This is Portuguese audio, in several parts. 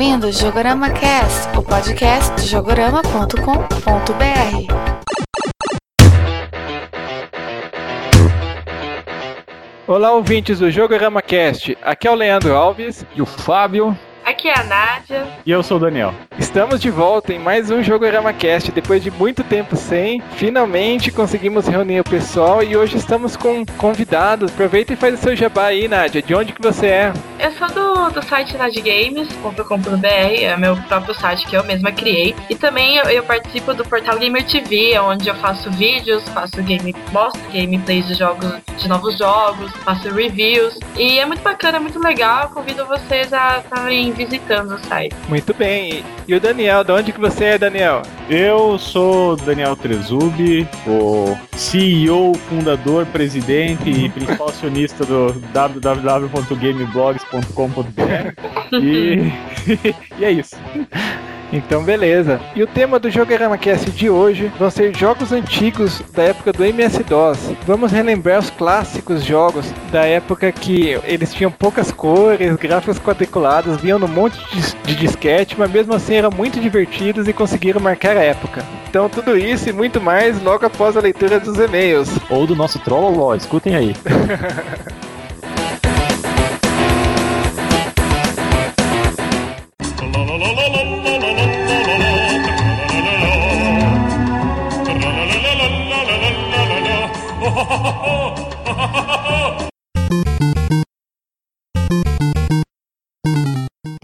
ouvindo Jogorama Cast, o podcast de jogorama.com.br. Olá, ouvintes do Jogorama Cast. Aqui é o Leandro Alves e o Fábio. Aqui é a Nádia. E eu sou o Daniel. Estamos de volta em mais um Jogorama Cast. Depois de muito tempo sem, finalmente conseguimos reunir o pessoal e hoje estamos com convidados. Aproveita e faz o seu jabá aí, Nádia. De onde que você é? Eu sou do, do site nadgames.com.br, é meu próprio site que eu mesma criei. E também eu, eu, participo do portal Gamer TV, onde eu faço vídeos, faço game, mostro gameplays de jogos, de novos jogos, faço reviews. E é muito bacana, é muito legal. Convido vocês a estarem visitando o site. Muito bem. E o Daniel, de onde que você é, Daniel? Eu sou Daniel Trezubi, o CEO, fundador, presidente e principal acionista do www.gameblogs.com.br. E... e é isso. Então, beleza. E o tema do Jogarama Cast de hoje vão ser jogos antigos da época do MS-DOS. Vamos relembrar os clássicos jogos da época que eles tinham poucas cores, gráficos quadriculados, vinham num monte de, disquete, mas mesmo assim eram muito divertidos e conseguiram marcar a época. Então, tudo isso e muito mais logo após a leitura dos e-mails. Ou do nosso Trolloló, escutem aí.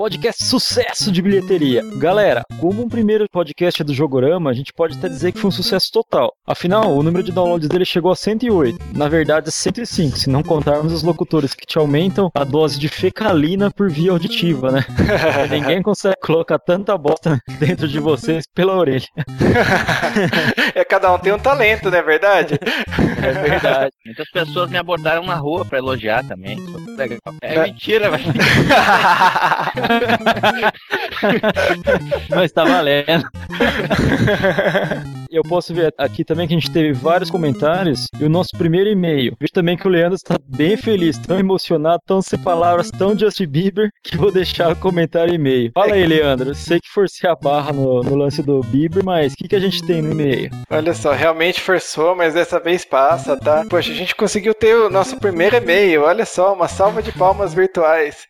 podcast sucesso de bilheteria. Galera, como um primeiro podcast do Jogorama, a gente pode até dizer que foi um sucesso total. Afinal, o número de downloads dele chegou a 108. Na verdade, 105, se não contarmos os locutores que te aumentam a dose de fecalina por via auditiva, né? Ninguém consegue colocar tanta bosta dentro de vocês pela orelha. é, cada um tem um talento, não é verdade? É verdade. Muitas pessoas me abordaram na rua pra elogiar também. É mentira, velho. Mas tá valendo. Eu posso ver aqui também que a gente teve vários comentários e o nosso primeiro e-mail. Vejo também que o Leandro está bem feliz, tão emocionado, tão sem palavras, tão Justin Bieber, que vou deixar o comentário e e-mail. Fala aí, Leandro. Sei que forcei a barra no, no lance do Bieber, mas o que, que a gente tem no e-mail? Olha só, realmente forçou, mas dessa vez passa, tá? Poxa, a gente conseguiu ter o nosso primeiro e-mail. Olha só, uma salva de palmas virtuais.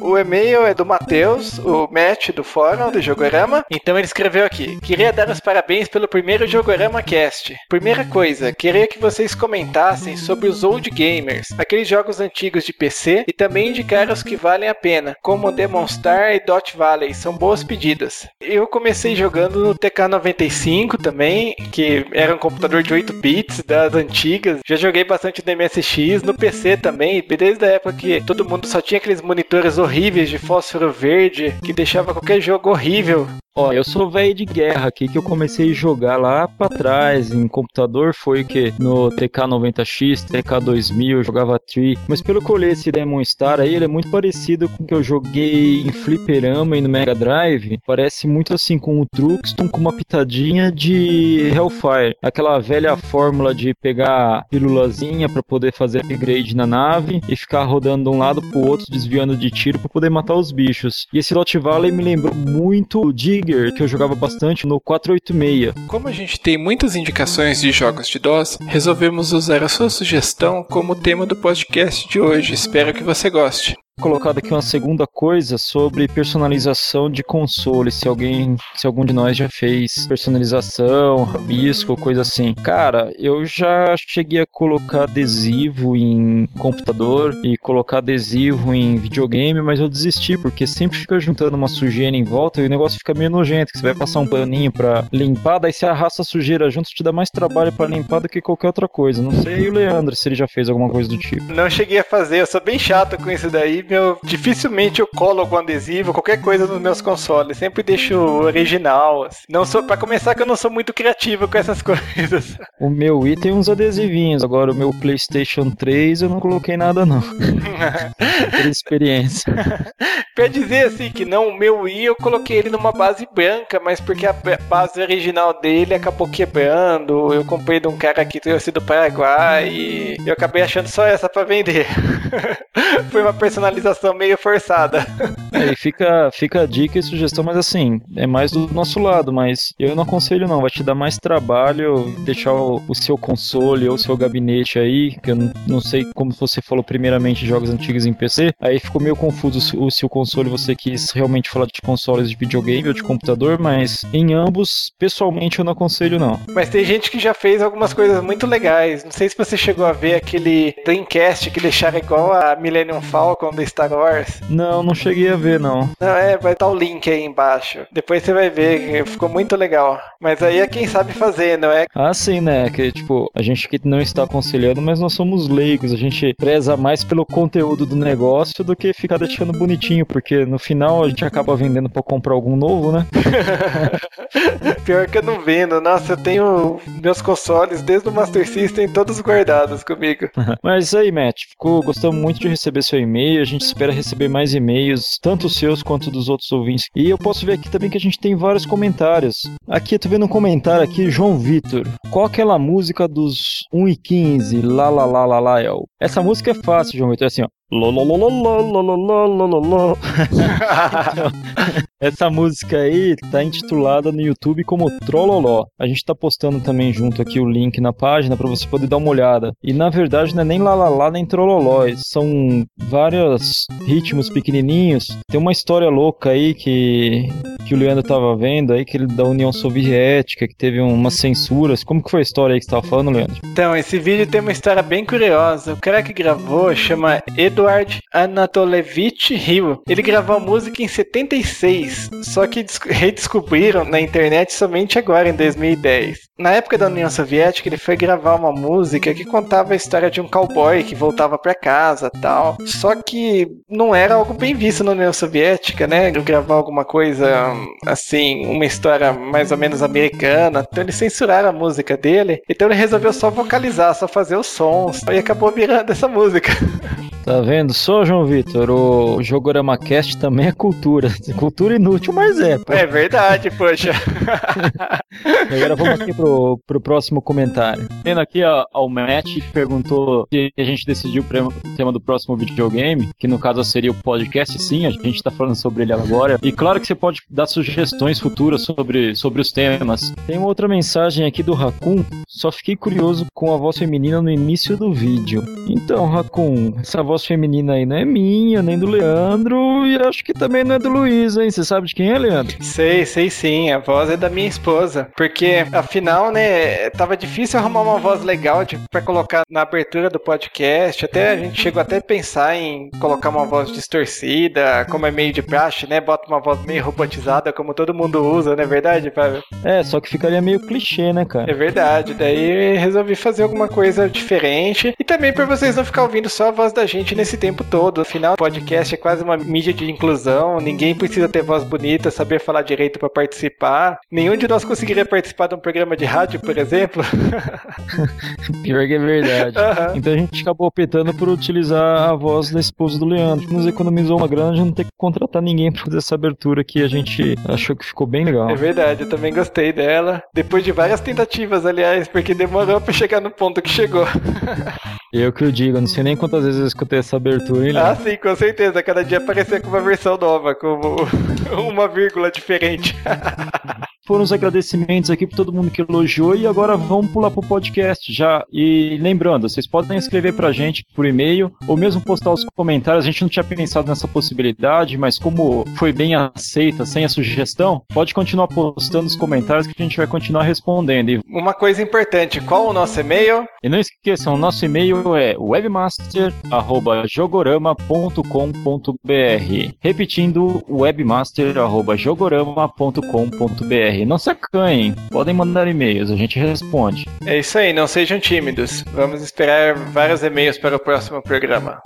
O e-mail é do Matheus, o Matt do fórum do Jogorama. Então ele escreveu aqui: Queria dar os parabéns pelo primeiro Jogorama Cast. Primeira coisa, queria que vocês comentassem sobre os old gamers, aqueles jogos antigos de PC e também indicar os que valem a pena, como Demonstar e Dot Valley. São boas pedidas. Eu comecei jogando no TK95 também, que era um computador de 8 bits das antigas. Já joguei bastante no MSX, no PC também, desde a época que todo mundo só tinha aqueles monitores horríveis horríveis de fósforo verde que deixava qualquer jogo horrível. Ó, eu sou velho de guerra aqui que eu comecei a jogar lá para trás em computador foi o que no TK90X, TK2000, eu jogava Tree, mas pelo que eu olhei esse Demon Star aí, ele é muito parecido com o que eu joguei em Fliperama e no Mega Drive. Parece muito assim com o Truxton com uma pitadinha de Hellfire, aquela velha fórmula de pegar pílulazinha para poder fazer upgrade na nave e ficar rodando de um lado pro outro desviando de tiro para poder matar os bichos. E esse Lot Valley me lembrou muito de Que eu jogava bastante no 486. Como a gente tem muitas indicações de jogos de DOS, resolvemos usar a sua sugestão como tema do podcast de hoje. Espero que você goste colocado aqui uma segunda coisa sobre personalização de console. Se alguém, se algum de nós já fez personalização, rabisco, coisa assim. Cara, eu já cheguei a colocar adesivo em computador e colocar adesivo em videogame, mas eu desisti porque sempre fica juntando uma sujeira em volta e o negócio fica meio nojento. Você vai passar um paninho para limpar, daí você arrasta a sujeira junto, te dá mais trabalho para limpar do que qualquer outra coisa. Não sei o Leandro se ele já fez alguma coisa do tipo. Não cheguei a fazer, eu sou bem chato com isso daí meu, dificilmente eu colo algum adesivo, qualquer coisa nos meus consoles. Sempre deixo original. Assim. Não sou, para começar, que eu não sou muito criativo com essas coisas. O meu Wii tem uns adesivinhos, agora o meu PlayStation 3 eu não coloquei nada não. Por experiência. pra dizer assim que não, o meu Wii eu coloquei ele numa base branca, mas porque a base original dele acabou quebrando. Eu comprei de um cara que trouxe do Paraguai e eu acabei achando só essa para vender. Foi uma personalização meio forçada. É, e fica, fica a dica e sugestão, mas assim, é mais do nosso lado, mas eu não aconselho não, vai te dar mais trabalho deixar o, o seu console ou o seu gabinete aí, que eu não, não sei como você falou primeiramente jogos antigos em PC, aí ficou meio confuso se o seu console você quis realmente falar de consoles de videogame ou de computador, mas em ambos, pessoalmente eu não aconselho não. Mas tem gente que já fez algumas coisas muito legais, não sei se você chegou a ver aquele Dreamcast que deixaram igual a Millennium Falcon Star Wars. Não, não cheguei a ver não. Não, é, vai estar o link aí embaixo. Depois você vai ver, ficou muito legal. Mas aí é quem sabe fazer, não é? Ah, sim, né? Que tipo, a gente que não está aconselhando, mas nós somos leigos, a gente preza mais pelo conteúdo do negócio do que ficar deixando bonitinho, porque no final a gente acaba vendendo para comprar algum novo, né? Pior que eu não vendo. Nossa, eu tenho meus consoles desde o Master System todos guardados comigo. mas aí, Matt, ficou, gostamos muito de receber seu e-mail. Gente espera receber mais e-mails, tanto os seus quanto dos outros ouvintes. E eu posso ver aqui também que a gente tem vários comentários. Aqui, tô vendo um comentário aqui, João Vitor. Qual aquela música dos 1 e 15? Lá, lá, lá, lá, lá, El. Essa música é fácil, João Vitor. É assim, ó. Essa música aí tá intitulada no YouTube como Trololó. A gente tá postando também junto aqui o link na página para você poder dar uma olhada. E na verdade não é nem lalala nem trololó, são vários ritmos pequenininhos. Tem uma história louca aí que que o Leandro tava vendo aí, que ele da União Soviética, que teve umas censuras. Como que foi a história aí que você tava falando, Leandro? Então, esse vídeo tem uma história bem curiosa. O cara que gravou chama Eduard Anatolevich Hill. Ele gravou a música em 76, só que redescobriram na internet somente agora, em 2010. Na época da União Soviética, ele foi gravar uma música que contava a história de um cowboy que voltava para casa tal. Só que não era algo bem visto na União Soviética, né? Gravar alguma coisa assim, uma história mais ou menos americana. Então eles censuraram a música dele. Então ele resolveu só vocalizar, só fazer os sons. E acabou virando essa música. Tá vendo? Só, João Vitor, o Jogorama Cast também é cultura. Cultura inútil, mas é. Pô. É verdade, poxa. Agora vamos aqui pro, pro próximo comentário. Tendo aqui ó, ao Matt que perguntou se a gente decidiu o tema do próximo videogame, que no caso seria o podcast, sim, a gente tá falando sobre ele agora. E claro que você pode dar sugestões futuras sobre, sobre os temas. Tem uma outra mensagem aqui do Raccoon. Só fiquei curioso com a voz feminina no início do vídeo. Então, Raccoon, essa voz feminina aí não é minha, nem do Leandro, e acho que também não é do Luiz, hein? Você sabe de quem é, Leandro? Sei, sei sim. A voz é da minha esposa. Porque, afinal, né, tava difícil arrumar uma voz legal de, pra colocar na abertura do podcast. Até a gente chegou até a pensar em colocar uma voz distorcida, como é meio de praxe, né? Bota uma voz meio robotizada, como todo mundo usa, não é verdade, Fábio? É, só que ficaria meio clichê, né, cara? É verdade. Daí resolvi fazer alguma coisa diferente. E também pra vocês não ficar ouvindo só a voz da gente nesse tempo todo. Afinal, o podcast é quase uma mídia de inclusão. Ninguém precisa ter voz bonita, saber falar direito para participar. Nenhum de nós conseguiria participar de um programa de rádio, por exemplo. Pior que é verdade. Uhum. Então a gente acabou optando por utilizar a voz da esposa do Leandro. Nos economizou uma grana de não ter que contratar ninguém para fazer essa abertura que a gente achou que ficou bem legal. É verdade, eu também gostei dela. Depois de várias tentativas, aliás, porque demorou para chegar no ponto que chegou. eu que eu digo, eu não sei nem quantas vezes eu escutei essa abertura, hein, Ah, sim, com certeza. Cada dia aparecer com uma versão nova, com uma vírgula diferente. Foram os agradecimentos aqui para todo mundo que elogiou e agora vamos pular pro podcast já. E lembrando, vocês podem escrever pra gente por e-mail ou mesmo postar os comentários. A gente não tinha pensado nessa possibilidade, mas como foi bem aceita sem a sugestão, pode continuar postando os comentários que a gente vai continuar respondendo. E... Uma coisa importante, qual o nosso e-mail? E não esqueçam, o nosso e-mail é webmaster@jogorama.com.br. Repetindo, webmaster@jogorama.com.br. Não se acanhem, podem mandar e-mails, a gente responde. É isso aí, não sejam tímidos. Vamos esperar vários e-mails para o próximo programa.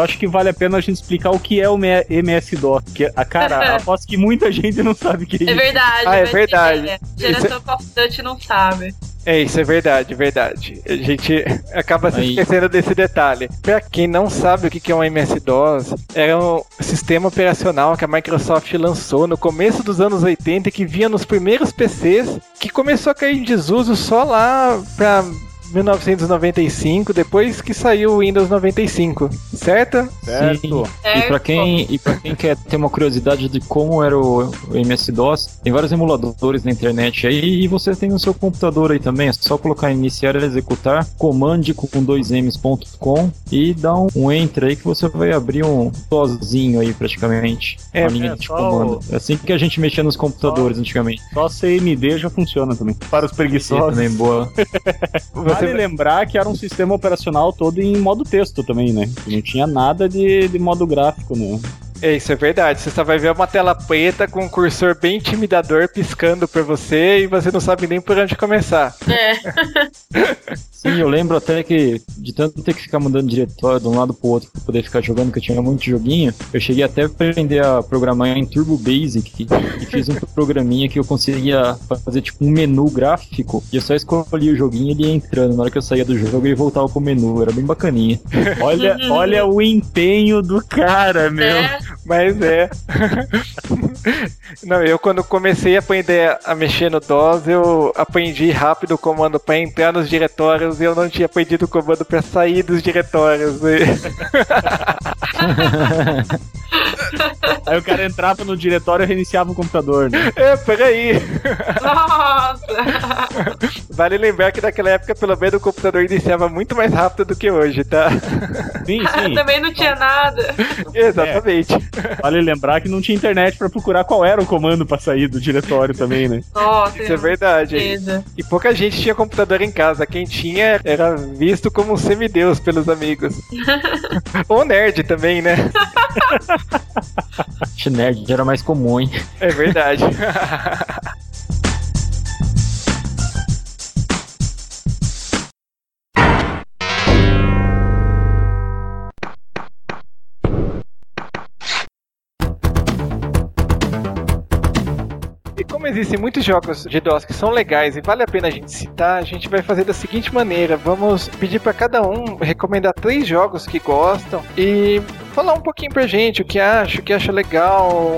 Eu acho que vale a pena a gente explicar o que é o MS-DOS. Que a cara, aposto que muita gente não sabe o que é isso. É verdade. Ah, é mas verdade. é, Geração Call of Duty não sabe. É, isso é verdade, verdade. A gente acaba se Aí. esquecendo desse detalhe. Pra quem não sabe o que que é um MS-DOS, era um sistema operacional que a Microsoft lançou no começo dos anos 80 e que vinha nos primeiros PCs, que começou a cair em desuso só lá pra 1995, depois que saiu o Windows 95, certo? Certo. Sim. E Certo. pra quem, e pra quem quer ter uma curiosidade de como era o, o MS-DOS, tem vários emuladores na internet aí e você tem no seu computador aí também. É só colocar iniciar e executar, command com dois m's.com e dar um, um enter aí que você vai abrir um DOSzinho aí praticamente. É, uma linha é de só comando. É assim que a gente mexia nos computadores antigamente. Só CMD já funciona também. Para os preguiçosos. também boa. Você Vale lembrar que era um sistema operacional todo em modo texto também, né? Não tinha nada de, de modo gráfico, né? É, isso é verdade. Você só vai ver uma tela preta com um cursor bem intimidador piscando pra você e você não sabe nem por onde começar. É. Sim, eu lembro até que de tanto ter que ficar mudando diretório de um lado pro outro pra poder ficar jogando, que eu tinha muito joguinho, eu cheguei até a aprender a programar em Turbo Basic e fiz um programinha que eu conseguia fazer tipo um menu gráfico e eu só escolhia o joguinho e ele ia entrando. Na hora que eu saía do jogo ele voltava pro menu, era bem bacaninha. Olha, olha o empenho do cara, meu. É. Mas é. Não, eu quando comecei a aprender a mexer no DOS, eu aprendi rápido o comando pra entrar nos diretórios e eu não tinha aprendido o comando pra sair dos diretórios. Aí o cara entrava no diretório e reiniciava o computador, né? É, peraí. Nossa. Vale lembrar que naquela época, pelo menos, o computador iniciava muito mais rápido do que hoje, tá? Sim, sim. Também não tinha nada. Exatamente. Vale lembrar que não tinha internet pra procurar qual era o comando pra sair do diretório também, né? Nossa. Isso é verdade. certeza. E pouca gente tinha computador em casa. Quem tinha era visto como um semideus pelos amigos. Ou nerd também, né? Acho nerd era mais comum, hein? É verdade. existem muitos jogos de DOS que são legais e vale a pena a gente citar, a gente vai fazer da seguinte maneira: vamos pedir para cada um recomendar três jogos que gostam e falar um pouquinho pra gente o que acha, o que acha legal,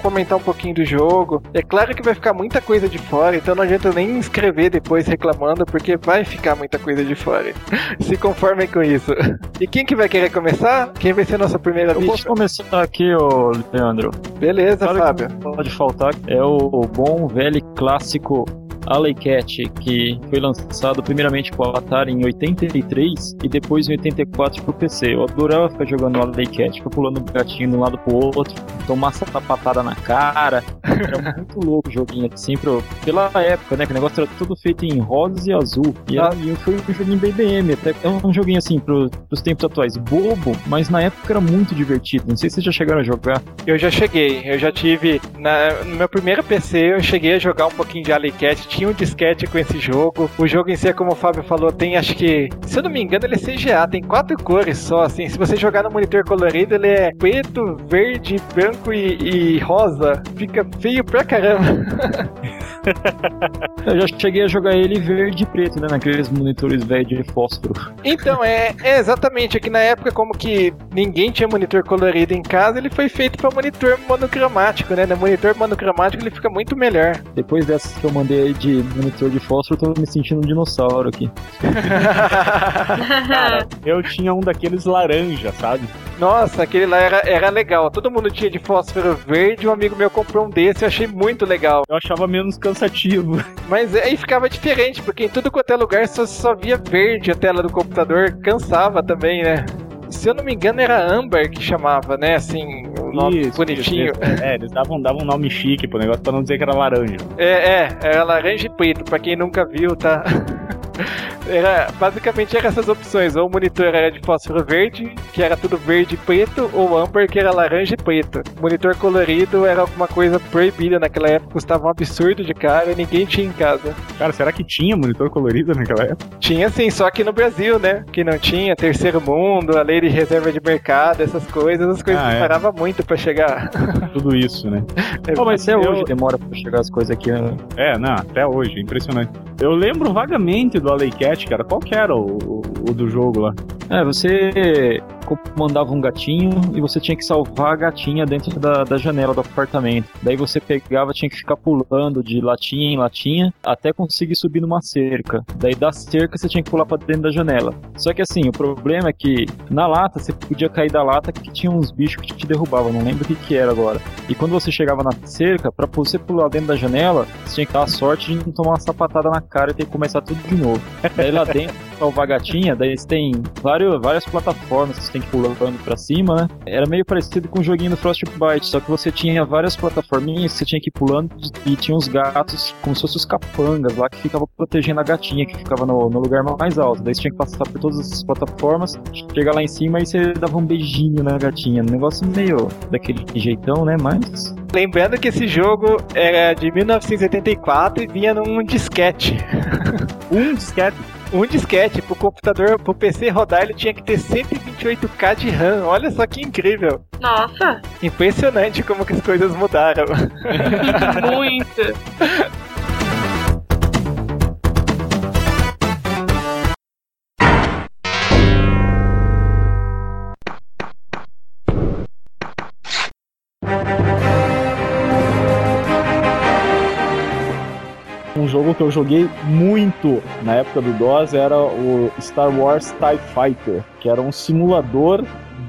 comentar um pouquinho do jogo. É claro que vai ficar muita coisa de fora, então não adianta nem escrever depois reclamando, porque vai ficar muita coisa de fora. Se conformem com isso. E quem que vai querer começar? Quem vai ser nossa primeira Eu posso começar aqui, ô Leandro. Beleza, Claro Fábio. pode faltar é o bom velho clássico Alley Cat, que foi lançado primeiramente para o Atari em 83 e depois em 84 pro PC. Eu adorava ficar jogando Alley Cat, ficar pulando o gatinho de um lado pro outro, tomar sapatada na cara. Era muito louco o joguinho, assim, pro, pela época, né? Que o negócio era tudo feito em rosa e azul. E, era, e foi um joguinho BBM, até é um joguinho assim, pro, pros tempos atuais, bobo, mas na época era muito divertido. Não sei se vocês já chegaram a jogar. Eu já cheguei, eu já tive. Na, no meu primeiro PC, eu cheguei a jogar um pouquinho de Alley Cat, tinha um disquete com esse jogo. O jogo em si, é como o Fábio falou, tem acho que. Se eu não me engano, ele é CGA, tem quatro cores só, assim. Se você jogar no monitor colorido, ele é preto, verde, branco e, e rosa. Fica feio pra caramba. Eu já cheguei a jogar ele verde e preto, né? Naqueles monitores velhos de fósforo. Então, é, é exatamente. Aqui na época, como que ninguém tinha monitor colorido em casa, ele foi feito pra monitor monocromático, né? No monitor monocromático ele fica muito melhor. Depois dessas que eu mandei aí de monitor de fósforo, eu tô me sentindo um dinossauro aqui. Cara, eu tinha um daqueles laranja, sabe? Nossa, aquele lá era, era legal. Todo mundo tinha de fósforo verde. Um amigo meu comprou um desse, eu achei muito legal. Eu achava menos cansativo. Mas aí ficava diferente, porque em tudo quanto é lugar só, só via verde a tela do computador. Cansava também, né? Se eu não me engano, era Amber que chamava, né? Assim, o nome Isso, bonitinho. isso, É, eles davam, davam um nome chique pro negócio pra não dizer que era laranja. É, é, era laranja e preto, pra quem nunca viu, tá? Era, basicamente eram essas opções. Ou o monitor era de fósforo verde, que era tudo verde e preto, ou amber, que era laranja e preto. Monitor colorido era alguma coisa proibida naquela época, custava um absurdo de cara, ninguém tinha em casa. Cara, será que tinha monitor colorido naquela época? Tinha sim, só que no Brasil, né? Que não tinha, terceiro mundo, a lei de reserva de mercado, essas coisas, as coisas Ah, é. muito pra chegar. Tudo isso, né? Pô, mas até Eu- hoje demora pra chegar as coisas aqui. Né? É, não, até hoje, impressionante. Eu lembro vagamente do Alley Cat, cara. Qual que era o, o- do jogo lá? É, você comandava um gatinho e você tinha que salvar a gatinha dentro da, da janela do apartamento. Daí você pegava, tinha que ficar pulando de latinha em latinha até conseguir subir numa cerca. Daí da cerca você tinha que pular pra dentro da janela. Só que assim, o problema é que na lata você podia cair da lata que tinha uns bichos que te derrubavam, não lembro o que que era agora. E quando você chegava na cerca, pra você pular dentro da janela, você tinha que dar a sorte de não tomar uma sapatada na cara e ter que começar tudo de novo. Daí lá dentro, salvar gatinha, daí você tem vários, várias plataformas que você tem que ir pulando pra cima, né? Era meio parecido com o joguinho do Frostbite, só que você tinha várias plataforminhas que você tinha que ir pulando e tinha uns gatos, como se fossem os capangas lá, que ficavam protegendo a gatinha, que ficava no, no lugar mais alto. Daí você tinha que passar por todas essas plataformas, chegar lá em cima e você dava um beijinho na gatinha. Um negócio meio daquele jeitão, né? Mas. Lembrando que esse jogo era de 1984 e vinha num disquete. Um disquete. Um disquete pro computador, pro PC rodar, ele tinha que ter 128K de RAM. Olha só que incrível. Nossa, Impressionante como que as coisas mudaram. muito. Um jogo que eu joguei muito na época do DOS era o Star Wars TIE Fighter, que era um simulador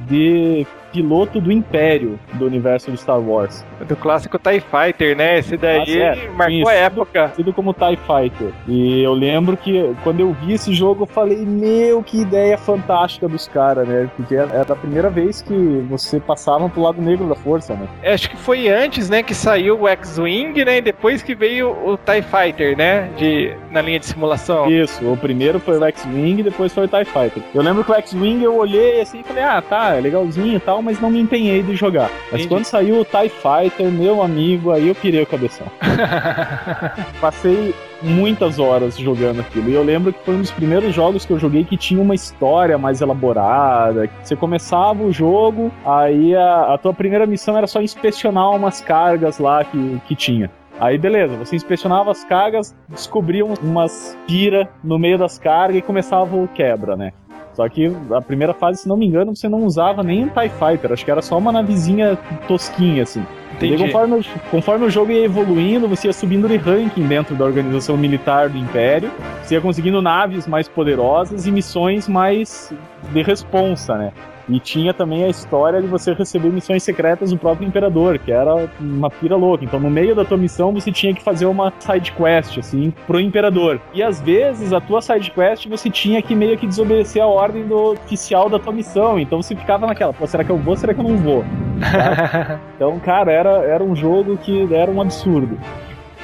de piloto do Império do universo de Star Wars. Do clássico TIE Fighter, né? Esse daí Ah, é, marcou isso. a época. Tido como TIE Fighter. E eu lembro que quando eu vi esse jogo, eu falei, meu, que ideia fantástica dos caras, né? Porque era a primeira vez que você passava pro lado negro da força, né? Acho que foi antes, né, que saiu o X-Wing, né? E depois que veio o TIE Fighter, né? De, na linha de simulação. Isso, o primeiro foi o X-Wing e depois foi o TIE Fighter. Eu lembro que o X-Wing eu olhei assim e falei, ah, tá, é legalzinho e tal, mas não me empenhei de jogar. Mas Entendi. quando saiu o TIE Fighter, meu amigo, aí eu pirei o cabeção. Passei muitas horas jogando aquilo. E eu lembro que foi um dos primeiros jogos que eu joguei que tinha uma história mais elaborada. Você começava o jogo, aí a, a tua primeira missão era só inspecionar umas cargas lá que, que tinha. Aí beleza, você inspecionava as cargas, descobria um- umas pira no meio das cargas e começava o quebra, né? Só que a primeira fase, se não me engano, você não usava nem um TIE Fighter, acho que era só uma navezinha tosquinha, assim. E Entendi. conforme, o- conforme o jogo ia evoluindo, você ia subindo de ranking dentro da organização militar do Império, você ia conseguindo naves mais poderosas e missões mais de responsa, né? E tinha também a história de você receber missões secretas do próprio Imperador, que era uma pira louca. Então, no meio da tua missão, você tinha que fazer uma side quest, assim, pro Imperador. E às vezes, a tua side quest, você tinha que meio que desobedecer a ordem do oficial da tua missão. Então, você ficava naquela, pô, será que eu vou, será que eu não vou? Então, cara, era, era um jogo que era um absurdo.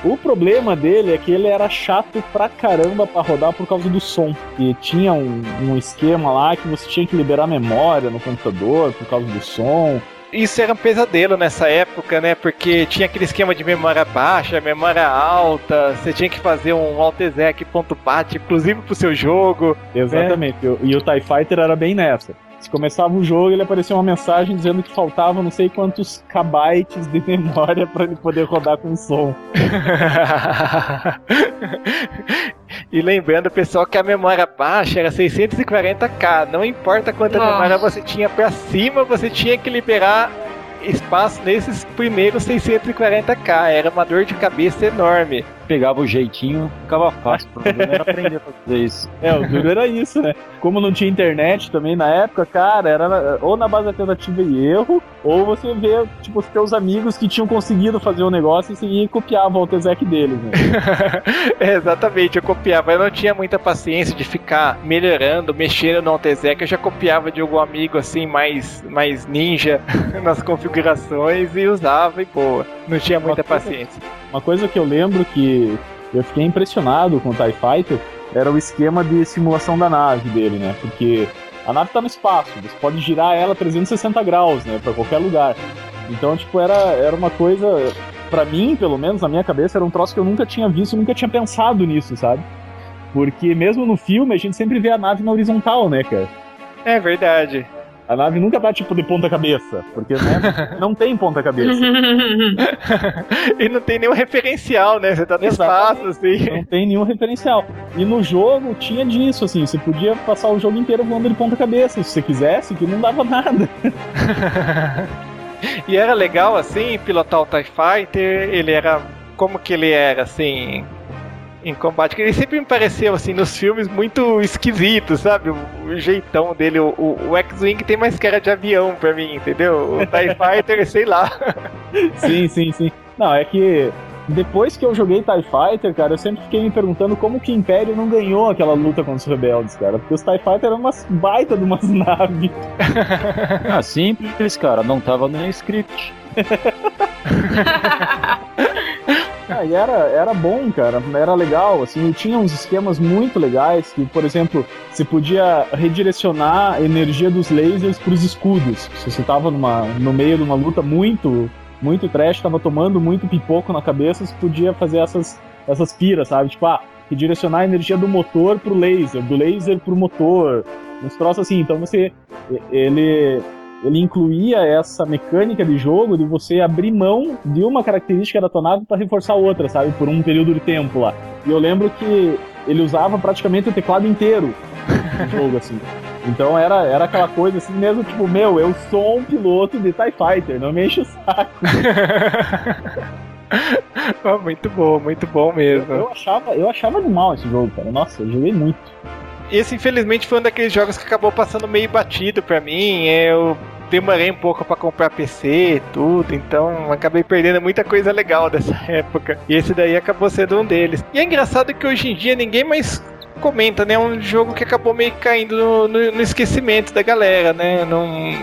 O problema dele é que ele era chato pra caramba pra rodar por causa do som. E tinha um, um esquema lá que você tinha que liberar memória no computador por causa do som. Isso era um pesadelo nessa época, né? Porque tinha aquele esquema de memória baixa, memória alta, você tinha que fazer um altexec.bat, inclusive pro seu jogo. Exatamente. E o- E o TIE Fighter era bem nessa. Se começava o jogo, ele aparecia uma mensagem dizendo que faltava não sei quantos kbytes de memória pra ele poder rodar com som. e lembrando, pessoal, que a memória baixa era 640k. Não importa quanta Nossa. memória você tinha pra cima, você tinha que liberar espaço nesses primeiros 640k. Era uma dor de cabeça enorme. Pegava o jeitinho, ficava fácil. O problema era aprender a fazer isso. É, o duro era isso, né? Como não tinha internet também na época, cara, era na- ou na base da tentativa e erro, ou você vê, tipo, os teus amigos que tinham conseguido fazer o negócio e e copiava o Altezec deles, né? É, exatamente, eu copiava. Eu não tinha muita paciência de ficar melhorando, mexendo no Altezec. Eu já copiava de algum amigo assim, mais, mais ninja nas configurações e usava e boa. Não tinha muita Uma coisa- paciência. Uma coisa que eu lembro que eu fiquei impressionado com o TIE Fighter era o esquema de simulação da nave dele, né? Porque a nave tá no espaço, você pode girar ela 360 graus, né, para qualquer lugar. Então, tipo, era, era uma coisa, para mim, pelo menos, na minha cabeça, era um troço que eu nunca tinha visto, nunca tinha pensado nisso, sabe? Porque mesmo no filme, a gente sempre vê a nave na horizontal, né, cara? É verdade. A nave nunca tá tipo de ponta cabeça, porque né, não tem ponta cabeça. e não tem nenhum referencial, né? Você tá no espaço, assim. Não tem nenhum referencial. E no jogo tinha disso, assim, você podia passar o jogo inteiro voando de ponta cabeça, se você quisesse, que não dava nada. e era legal, assim, pilotar o TIE Fighter, ele era... Como que ele era, assim em combate, que ele sempre me pareceu, assim, nos filmes muito esquisito, sabe? O, o jeitão dele, o, o, o X-Wing tem mais cara de avião pra mim, entendeu? O TIE Fighter, sei lá. Sim, sim, sim. Não, é que depois que eu joguei TIE Fighter, cara, eu sempre fiquei me perguntando como que o Império não ganhou aquela luta contra os rebeldes, cara. Porque os TIE Fighter eram umas baita de umas naves. ah, simples, cara. Não tava nem script. Ah, e era, era bom, cara, era legal, assim, tinha uns esquemas muito legais, que, por exemplo, você podia redirecionar a energia dos lasers para os escudos. Se você tava numa, no meio de uma luta muito, muito trash, tava tomando muito pipoco na cabeça, você podia fazer essas, essas piras, sabe? Tipo, ah, redirecionar a energia do motor pro laser, do laser pro motor, uns troços assim. Então você, ele ele incluía essa mecânica de jogo de você abrir mão de uma característica da tua nave para reforçar outra, sabe? Por um período de tempo lá. E eu lembro que ele usava praticamente o teclado inteiro no jogo, assim. Então era, era aquela coisa assim mesmo, tipo, meu, eu sou um piloto de TIE Fighter, não me enche o saco. oh, muito bom, muito bom mesmo. Eu, eu, achava, eu achava animal esse jogo, cara. Nossa, eu joguei muito. Esse, infelizmente, foi um daqueles jogos que acabou passando meio batido pra mim. Eu demorei um pouco para comprar PC e tudo, então acabei perdendo muita coisa legal dessa época. E esse daí acabou sendo um deles. E é engraçado que hoje em dia ninguém mais comenta, né? É um jogo que acabou meio caindo no, no, no esquecimento da galera, né? Não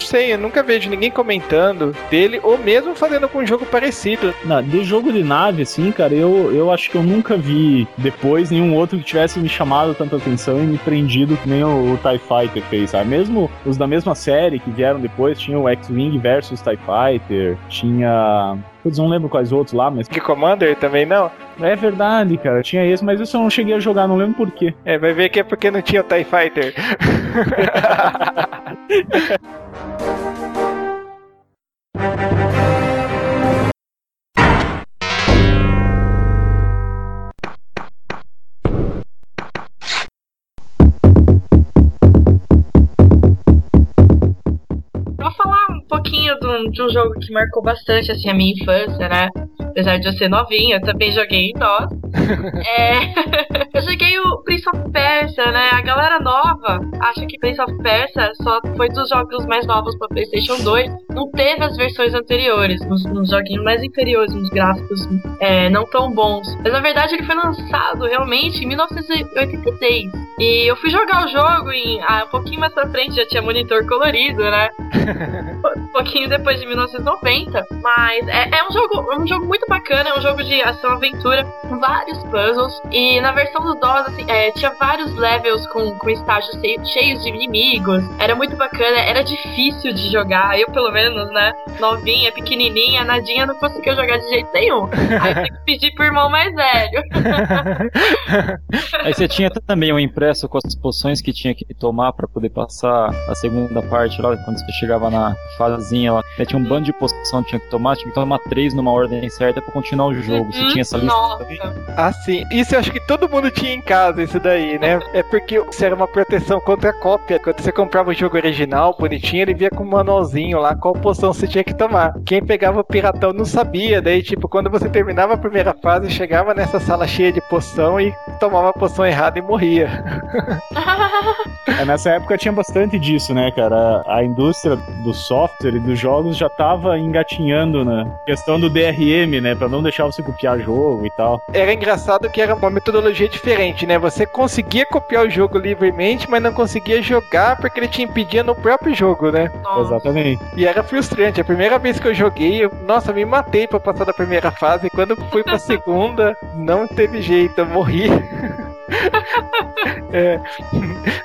sei, eu nunca vejo ninguém comentando dele, ou mesmo fazendo com um jogo parecido. Não, de jogo de nave, assim, cara, eu, eu acho que eu nunca vi depois nenhum outro que tivesse me chamado tanta atenção e me prendido que nem o, o TIE Fighter fez, sabe? Mesmo os da mesma série que vieram depois, tinha o X-Wing versus TIE Fighter, tinha. Putz, não lembro quais outros lá, mas. Que Commander também não? É verdade, cara. Tinha esse, mas eu não cheguei a jogar, não lembro por quê. É, vai ver que é porque não tinha o TIE Fighter. um, um jogo que marcou bastante assim, a minha infância, né? Apesar de eu ser novinha, eu também joguei em DOS. É... eu joguei o Prince of Persia, né? A galera nova acha que Prince of Persia só foi dos jogos mais novos para PlayStation 2. Não teve as versões anteriores, nos, nos joguinhos mais inferiores, nos gráficos é, não tão bons. Mas na verdade ele foi lançado realmente em 1986. E eu fui jogar o jogo em ah, um pouquinho mais pra frente, já tinha monitor colorido, né? um pouquinho depois de 1990. Mas é, é um jogo, é um jogo muito bacana, é um jogo de ação-aventura vários puzzles. E na versão do DOS, assim, é, tinha vários levels com, com estágios cheios de inimigos. Era muito bacana, era difícil de jogar. Eu, pelo menos, né? Novinha, pequenininha, nadinha, não conseguia jogar de jeito nenhum. Aí eu que pedir pro irmão mais velho. Aí você tinha também um impresso com as poções que tinha que tomar para poder passar a segunda parte lá, quando você chegava na fasezinha lá. Aí tinha um bando de poção que tinha que tomar, tinha que tomar três numa ordem certa para continuar o jogo. Você tinha essa lista Nossa. Também? Ah, sim. Isso eu acho que todo mundo tinha em casa, isso daí, né? É porque isso era uma proteção contra a cópia. Quando você comprava o jogo original, bonitinho, ele via com um manualzinho lá qual poção você tinha que tomar. Quem pegava o piratão não sabia. Daí, tipo, quando você terminava a primeira fase, chegava nessa sala cheia de poção e tomava a poção errada e morria. É, nessa época tinha bastante disso, né, cara? A indústria do software e dos jogos já tava engatinhando na questão do DRM, né? Pra não deixar você copiar jogo e tal. Era engraçado que era uma metodologia diferente, né? Você conseguia copiar o jogo livremente, mas não conseguia jogar porque ele te impedia no próprio jogo, né? Exatamente. E era frustrante. A primeira vez que eu joguei, eu, nossa, me matei pra passar da primeira fase. E quando fui pra segunda, não teve jeito, eu morri. É,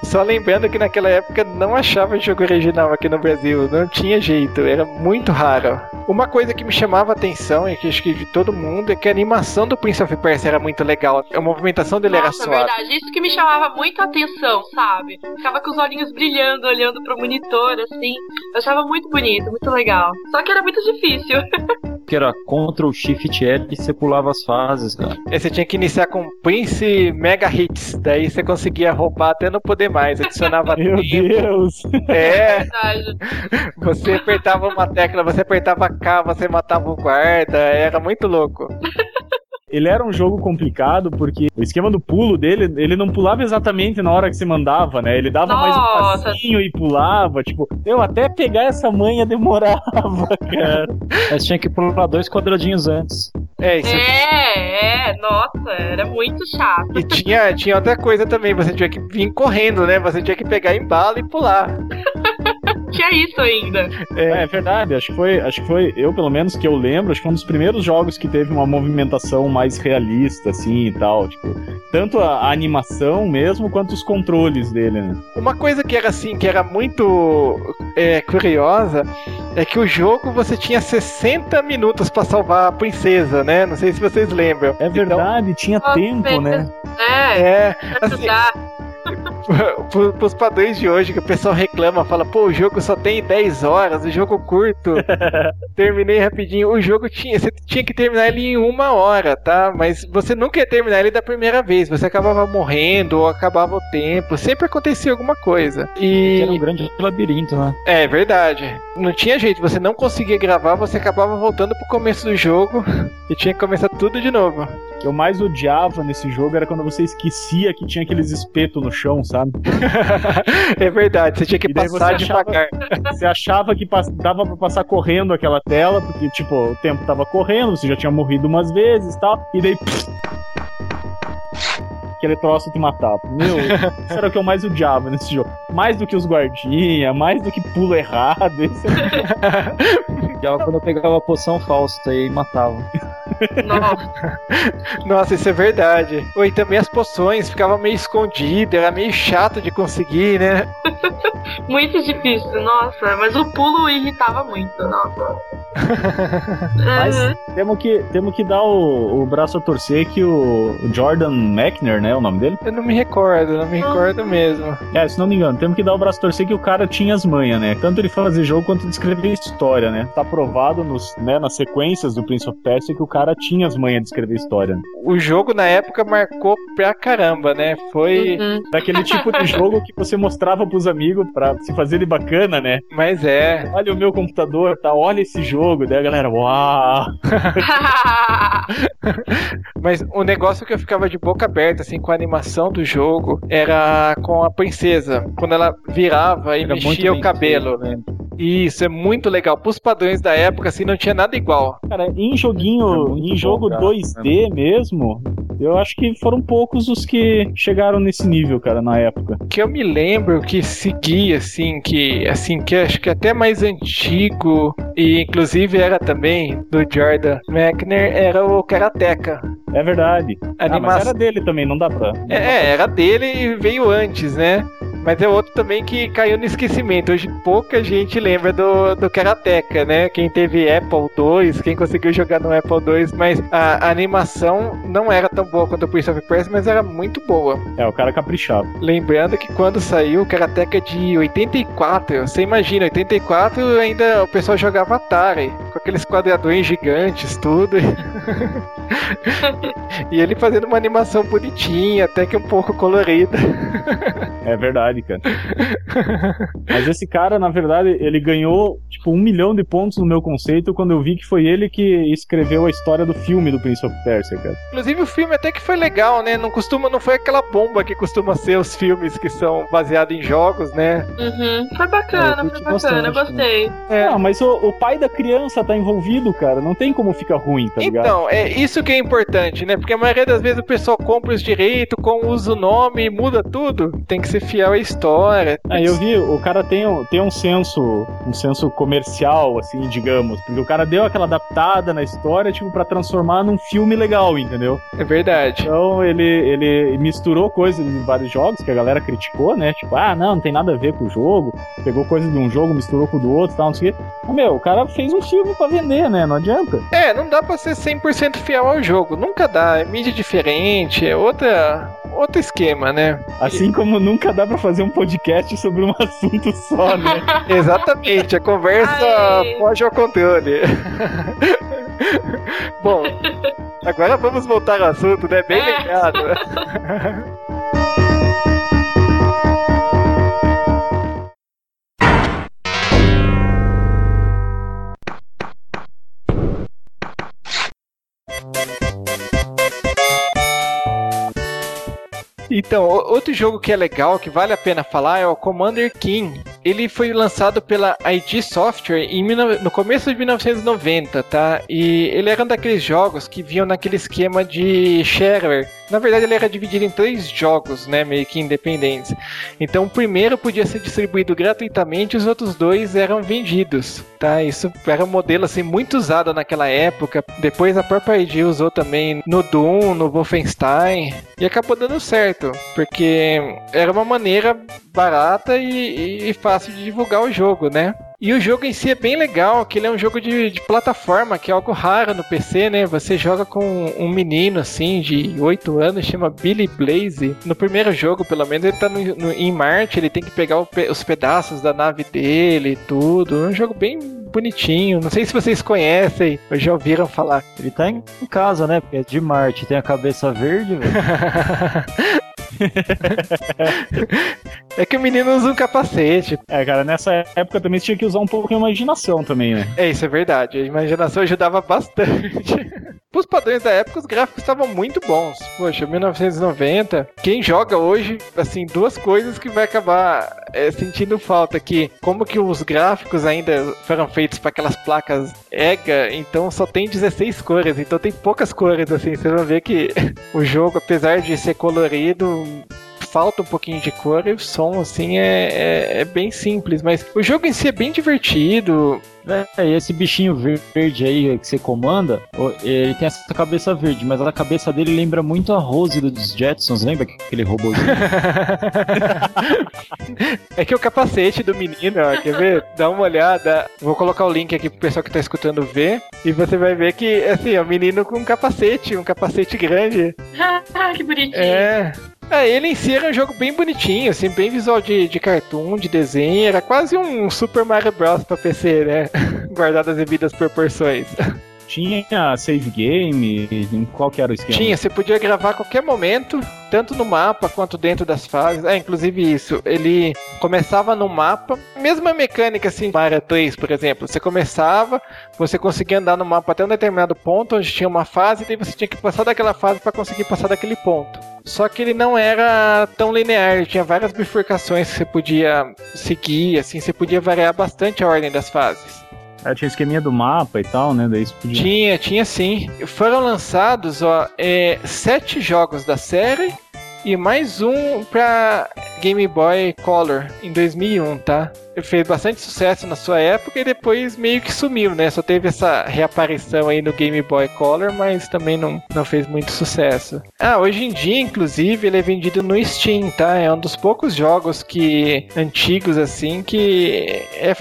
só lembrando que naquela época não achava jogo original aqui no Brasil, não tinha jeito, era muito raro. Uma coisa que me chamava a atenção e que acho que de todo mundo é que a animação do Prince of Persia era muito legal. A movimentação dele era Nossa, é suave. verdade. Isso que me chamava muito a atenção, sabe? Ficava com os olhinhos brilhando, olhando pro monitor, assim. Eu achava muito bonito, muito legal. Só que era muito difícil. Que era Ctrl Shift L e você pulava as fases, cara. Aí você tinha que iniciar com Prince Mega Hits, daí você conseguia roubar até não poder mais, adicionava Meu tempo. Deus! É, Verdade. você apertava uma tecla, você apertava K, você matava o guarda, era muito louco. Ele era um jogo complicado porque o esquema do pulo dele, ele não pulava exatamente na hora que você mandava, né? Ele dava mais um Nossa. passinho e pulava. Tipo, eu até pegar essa manha demorava, cara. Mas tinha que pular dois quadradinhos antes. É, isso. É, é, nossa, era muito chato. E tinha, tinha outra coisa também, você tinha que vir correndo, né? Você tinha que pegar em bala e pular. Tinha isso ainda. É, é verdade, acho que foi, acho que foi, eu pelo menos que eu lembro, acho que foi um dos primeiros jogos que teve uma movimentação mais realista, assim e tal. Tipo, tanto a, a animação mesmo quanto os controles dele, né? Uma coisa que era assim, que era muito é, curiosa, é que o jogo você tinha 60 minutos pra salvar a princesa, né? Não sei se vocês lembram. É verdade, tinha Nossa, tempo, né? É, É, pra assim, pros padrões de hoje, que o pessoal reclama, fala, pô, o jogo só tem 10 horas, o jogo curto. Terminei rapidinho. O jogo tinha, você tinha que terminar ele em uma hora, tá? Mas você nunca ia terminar ele da primeira vez. Você acabava morrendo ou acabava o tempo. Sempre acontecia alguma coisa. Que era um E. grande labirinto, né? É verdade. Não tinha jeito, você não conseguia gravar, você acabava voltando pro começo do jogo e tinha que começar tudo de novo. O que eu mais odiava nesse jogo era quando você esquecia que tinha aqueles espetos no chão, sabe? é verdade, você tinha que E daí você passar achava- devagar. Você achava que dava pra passar correndo aquela tela, porque, tipo, o tempo tava correndo, você já tinha morrido umas vezes e tal, e daí. Aquele troço te matava. Meu, isso era o que eu mais odiava nesse jogo. Mais do que os guardinha, mais do que pulo errado. Esse é... E ela, quando eu pegava a poção falsa e matava. Nossa, Nossa, isso é verdade. Ou e também as poções ficavam meio escondidas, era meio chato de conseguir, né? muito difícil, nossa. Mas o pulo irritava muito, nossa. Mas Uhum. temos que, temos que dar o, o braço a torcer que o, o Jordan Mechner, né? O nome dele? Eu não me recordo, não me recordo mesmo. É, se não me engano, temos que dar o braço a torcer que o cara tinha as manhas, né? Tanto ele fazer jogo quanto ele escrever história, né? Tá provado nos, né, nas sequências do Prince of Persia que o cara tinha as manhas de escrever história. né? O jogo na época marcou pra caramba, né? Foi. Uhum. Daquele tipo de jogo que você mostrava pros amigos pra se fazer de bacana, né? Mas é. Olha o meu computador, tá? Olha esse jogo. Daí a galera, uau! Mas o negócio que eu ficava de boca aberta, assim, com a animação do jogo, era com a princesa. Quando ela virava e Era muito mexia o cabelo. feito, né? Isso, é muito legal. Pros padrões da época, assim, não tinha nada igual. Cara, em É joguinho, muito em bom, jogo cara. 2D mesmo, eu acho que foram poucos os que chegaram nesse nível, cara, na época. que eu me lembro que seguia assim que assim que acho que até mais antigo e inclusive era também do Jordan Mechner era o Karateka. É verdade. Ah, mas era dele também, não dá pra. é, é, era dele e veio antes, né? Mas é outro também que caiu no esquecimento. Hoje pouca gente lembra do, do Karateka, né? Quem teve Apple II, quem conseguiu jogar no Apple II, mas a, a animação não era tão boa quanto o Prince of Persia, mas era muito boa. É, o cara caprichava. Lembrando que quando saiu o Karateka de 84, você imagina, 84 ainda o pessoal jogava Atari, com aqueles quadradões gigantes, tudo. e ele fazendo uma animação bonitinha, até que um pouco colorida. É verdade, cara. Mas esse cara, na verdade, ele ganhou, tipo, um milhão de pontos no meu conceito quando eu vi que foi ele que escreveu a história do filme do Prince of Persia, cara. Inclusive o filme até que foi legal, né? Não costuma, não foi aquela bomba que costuma ser os filmes que são baseados em jogos, né? Uhum. Foi bacana, É, foi bacana, eu bastante gostei. É. Ah, mas o, o pai da criança tá envolvido, cara. Não tem como ficar ruim, tá ligado? Então, é isso Isso que é importante, né? Porque a maioria das vezes o pessoal compra os direitos, com usa o nome, muda tudo. Tem que ser fiel à história. Aí eu vi, o cara tem, tem um senso, um senso comercial, assim, digamos. Porque o cara deu aquela adaptada na história, tipo, para transformar num filme legal, entendeu? É verdade. Então ele, ele misturou coisas em vários jogos que a galera criticou, né? Tipo, ah, não, não tem nada a ver com o jogo. Pegou coisas de um jogo, misturou com o do outro e tal, não sei o quê. Mas, meu, o cara fez um filme pra vender, né? Não adianta. É, não dá pra ser 100% fiel ao jogo. Nunca dá. É mídia diferente, é outra, outro esquema, né? Assim como nunca dá pra fazer um podcast sobre um assunto só, né? Exatamente, a conversa Ai. foge ao controle. Bom, agora vamos voltar ao assunto, né? Bem É. lembrado. Então, outro jogo que é legal, que vale a pena falar, é o Commander King. Ele foi lançado pela ID Software em, 19 no começo de 1990, tá? E ele era um daqueles jogos que vinham naquele esquema de shareware. Na verdade, ele era dividido em três jogos, né? Meio que independentes. Então, o primeiro podia ser distribuído gratuitamente, os outros dois eram vendidos, tá? Isso era um modelo assim muito usado naquela época. Depois a própria ID usou também no Doom, no Wolfenstein e acabou dando certo, porque era uma maneira barata e, e fácil de divulgar o jogo, né? E o jogo em si é bem legal, que ele é um jogo de, de plataforma, que é algo raro no PC, né? Você joga com um menino, assim, de 8 anos, chama Billy Blaze. No primeiro jogo, pelo menos, ele tá no- no- em Marte, ele tem que pegar o os pedaços da nave dele e tudo. É um jogo bem bonitinho. Não sei se vocês conhecem ou já ouviram falar. Ele tá em em casa, né? Porque é de Marte, tem a cabeça verde, velho. é que o menino usa um capacete. É, cara, nessa época também você tinha que usar um pouco a imaginação também, né? É, isso é verdade. A imaginação ajudava bastante. Pros padrões da época, os gráficos estavam muito bons. Poxa, 1990. Quem joga hoje, assim, duas coisas que vai acabar é, sentindo falta aqui. Como que os gráficos ainda foram feitos para aquelas placas EGA, então só tem 16 cores. Então tem poucas cores, assim. Vocês vão ver que o jogo, apesar de ser colorido, falta um pouquinho de cor e o som, assim, é, é, é bem simples. Mas o jogo em si é bem divertido. É, e esse bichinho verde aí que você comanda, ele tem essa cabeça verde, mas a cabeça dele lembra muito a Rose dos Jetsons, lembra aquele robôzinho? é que o capacete do menino, ó, quer ver? Dá uma olhada. Vou colocar o link aqui pro pessoal que tá escutando ver. E você vai ver que, assim, é um menino com um capacete, um capacete grande. Ah, que bonitinho. É. É, ele em si era um jogo bem bonitinho, assim, bem visual de, de cartoon, de desenho. Era quase um Super Mario Bros. pra PC, né? Guardado as devidas proporções. Tinha save game, qual que era o esquema? Tinha, você podia gravar a qualquer momento, tanto no mapa quanto dentro das fases. É, inclusive isso, ele começava no mapa, mesma mecânica assim, Mario 3, por exemplo. Você começava, você conseguia andar no mapa até um determinado ponto onde tinha uma fase, e daí você tinha que passar daquela fase para conseguir passar daquele ponto. Só que ele não era tão linear, tinha várias bifurcações que você podia seguir, assim, você podia variar bastante a ordem das fases. Ah, tinha esqueminha do mapa e tal, né? Daí podia... Tinha, tinha sim. Foram lançados ó, é, sete jogos da série e mais um pra Game Boy Color em 2001, tá? Fez bastante sucesso na sua época e depois meio que sumiu, né? Só teve essa reaparição aí no Game Boy Color, mas também não, não fez muito sucesso. Ah, hoje em dia, inclusive, ele é vendido no Steam, tá? É um dos poucos jogos que antigos assim que é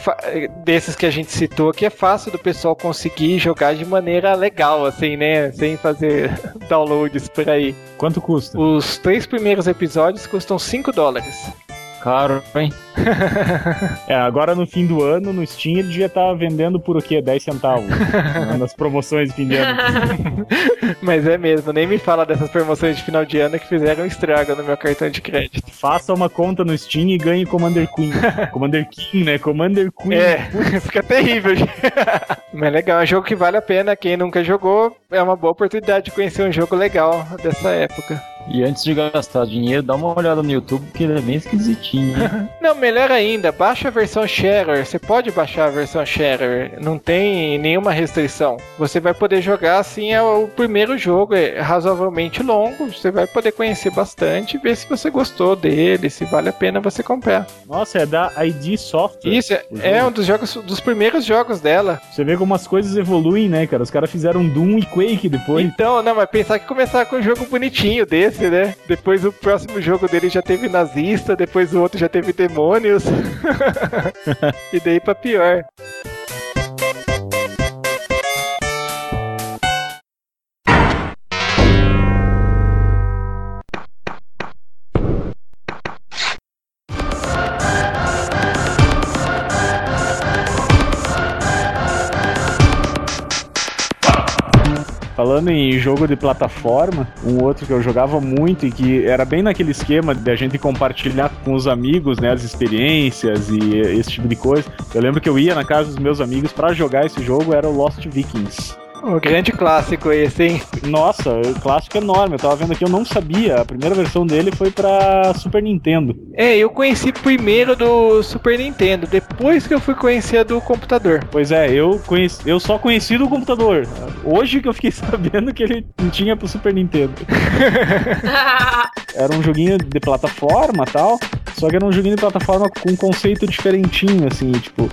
desses que a gente citou que é fácil do pessoal conseguir jogar de maneira legal, assim, né? Sem fazer downloads por aí. Quanto custa? Os três primeiros episódios custam 5 dólares. Caro, hein? É, agora no fim do ano, no Steam, ele devia estar vendendo por o quê? 10 centavos. né, nas promoções de fim de ano. Mas é mesmo, nem me fala dessas promoções de final de ano que fizeram um estrago no meu cartão de crédito. Faça uma conta no Steam e ganhe Commander Queen. Commander King, né? Commander Queen. É, fica terrível. Mas legal, é um jogo que vale a pena. Quem nunca jogou, é uma boa oportunidade de conhecer um jogo legal dessa época. E antes de gastar dinheiro, dá uma olhada no YouTube, que ele é bem esquisitinho. Não, melhor ainda, baixa a versão Sharer. Você pode baixar a versão Sharer, não tem nenhuma restrição. Você vai poder jogar assim, é o primeiro jogo, é razoavelmente longo. Você vai poder conhecer bastante, ver se você gostou dele, se vale a pena você comprar. Nossa, é da ID Software. Isso, é, é um dos jogos, dos primeiros jogos dela. Você vê como as coisas evoluem, né, cara? Os caras fizeram Doom e Quake depois. Então, não, mas pensar que começar com um jogo bonitinho desse desse, né? Depois o próximo jogo dele já teve nazista, depois o outro já teve demônios. e daí pra pior. Falando em jogo de plataforma, um outro que eu jogava muito e que era bem naquele esquema de a gente compartilhar com os amigos, né, as experiências e esse tipo de coisa. Eu lembro que eu ia na casa dos meus amigos para jogar esse jogo, era o Lost Vikings. Um grande clássico esse, hein? Nossa, clássico enorme. Eu tava vendo aqui, eu não sabia. A primeira versão dele foi pra Super Nintendo. É, eu conheci primeiro do Super Nintendo, depois que eu fui conhecer a do computador. Pois é, eu, conheci, eu só conheci do computador. Hoje que eu fiquei sabendo que ele tinha pro Super Nintendo. era um joguinho de plataforma tal. Só que era um joguinho de plataforma com um conceito diferentinho, assim, tipo,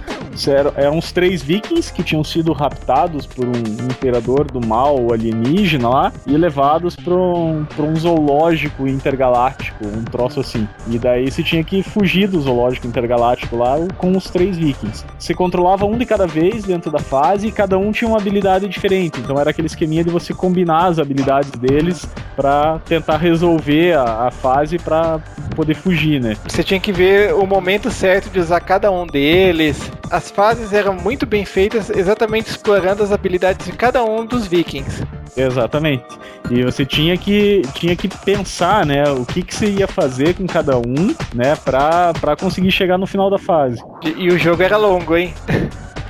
eram, eram uns três vikings que tinham sido raptados por um, um imperador do mal alienígena lá e levados para um, um zoológico intergaláctico, um troço assim. E daí você tinha que fugir do zoológico intergaláctico lá com os três vikings. Você controlava um de cada vez dentro da fase e cada um tinha uma habilidade diferente. Então era aquele esqueminha de você combinar as habilidades deles para tentar resolver a, a fase para poder fugir, né? Você tinha que ver o momento certo de usar cada um deles. As fases eram muito bem feitas, exatamente explorando as habilidades de cada um dos vikings. Exatamente. E você tinha que, tinha que pensar, né, o que, que você ia fazer com cada um, né, pra, pra conseguir chegar no final da fase. E, e o jogo era longo, hein?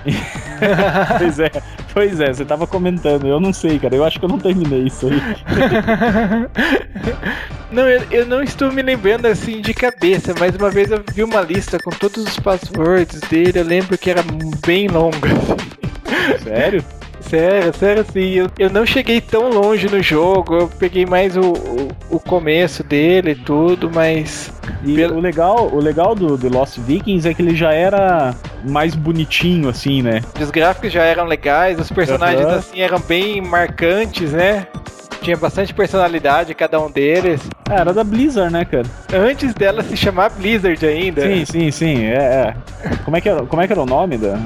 pois é, pois é, você tava comentando, eu não sei, cara, eu acho que eu não terminei isso aí. não, eu, eu, não estou me lembrando assim de cabeça, mas uma vez eu vi uma lista com todos os passwords dele, eu lembro que era bem longa. Sério? Sério, sério sim. Eu, eu não cheguei tão longe no jogo. Eu peguei mais o, o, o começo dele e tudo, mas. E pelo... o legal, o legal do The Lost Vikings é que ele já era mais bonitinho, assim, né? Os gráficos já eram legais, os personagens uhum. assim eram bem marcantes, né? Tinha bastante personalidade cada um deles. É, era da Blizzard, né, cara? Antes dela se chamar Blizzard ainda. Sim, sim, sim. É, é. Como, é que era, como é que era o nome da.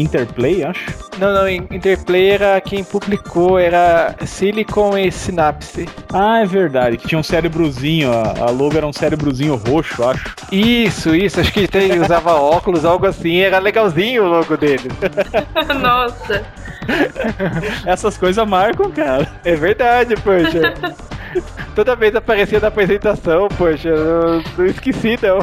Interplay, acho. Não, não, Interplay era quem publicou, era Silicon e Synapse. Ah, é verdade, que tinha um cérebrozinho, a, a logo era um cérebrozinho roxo, acho. Isso, isso, acho que ele usava óculos, algo assim, era legalzinho o logo dele. Nossa. Essas coisas marcam, cara. É verdade, poxa. Toda vez aparecia na apresentação, poxa, eu não esqueci não.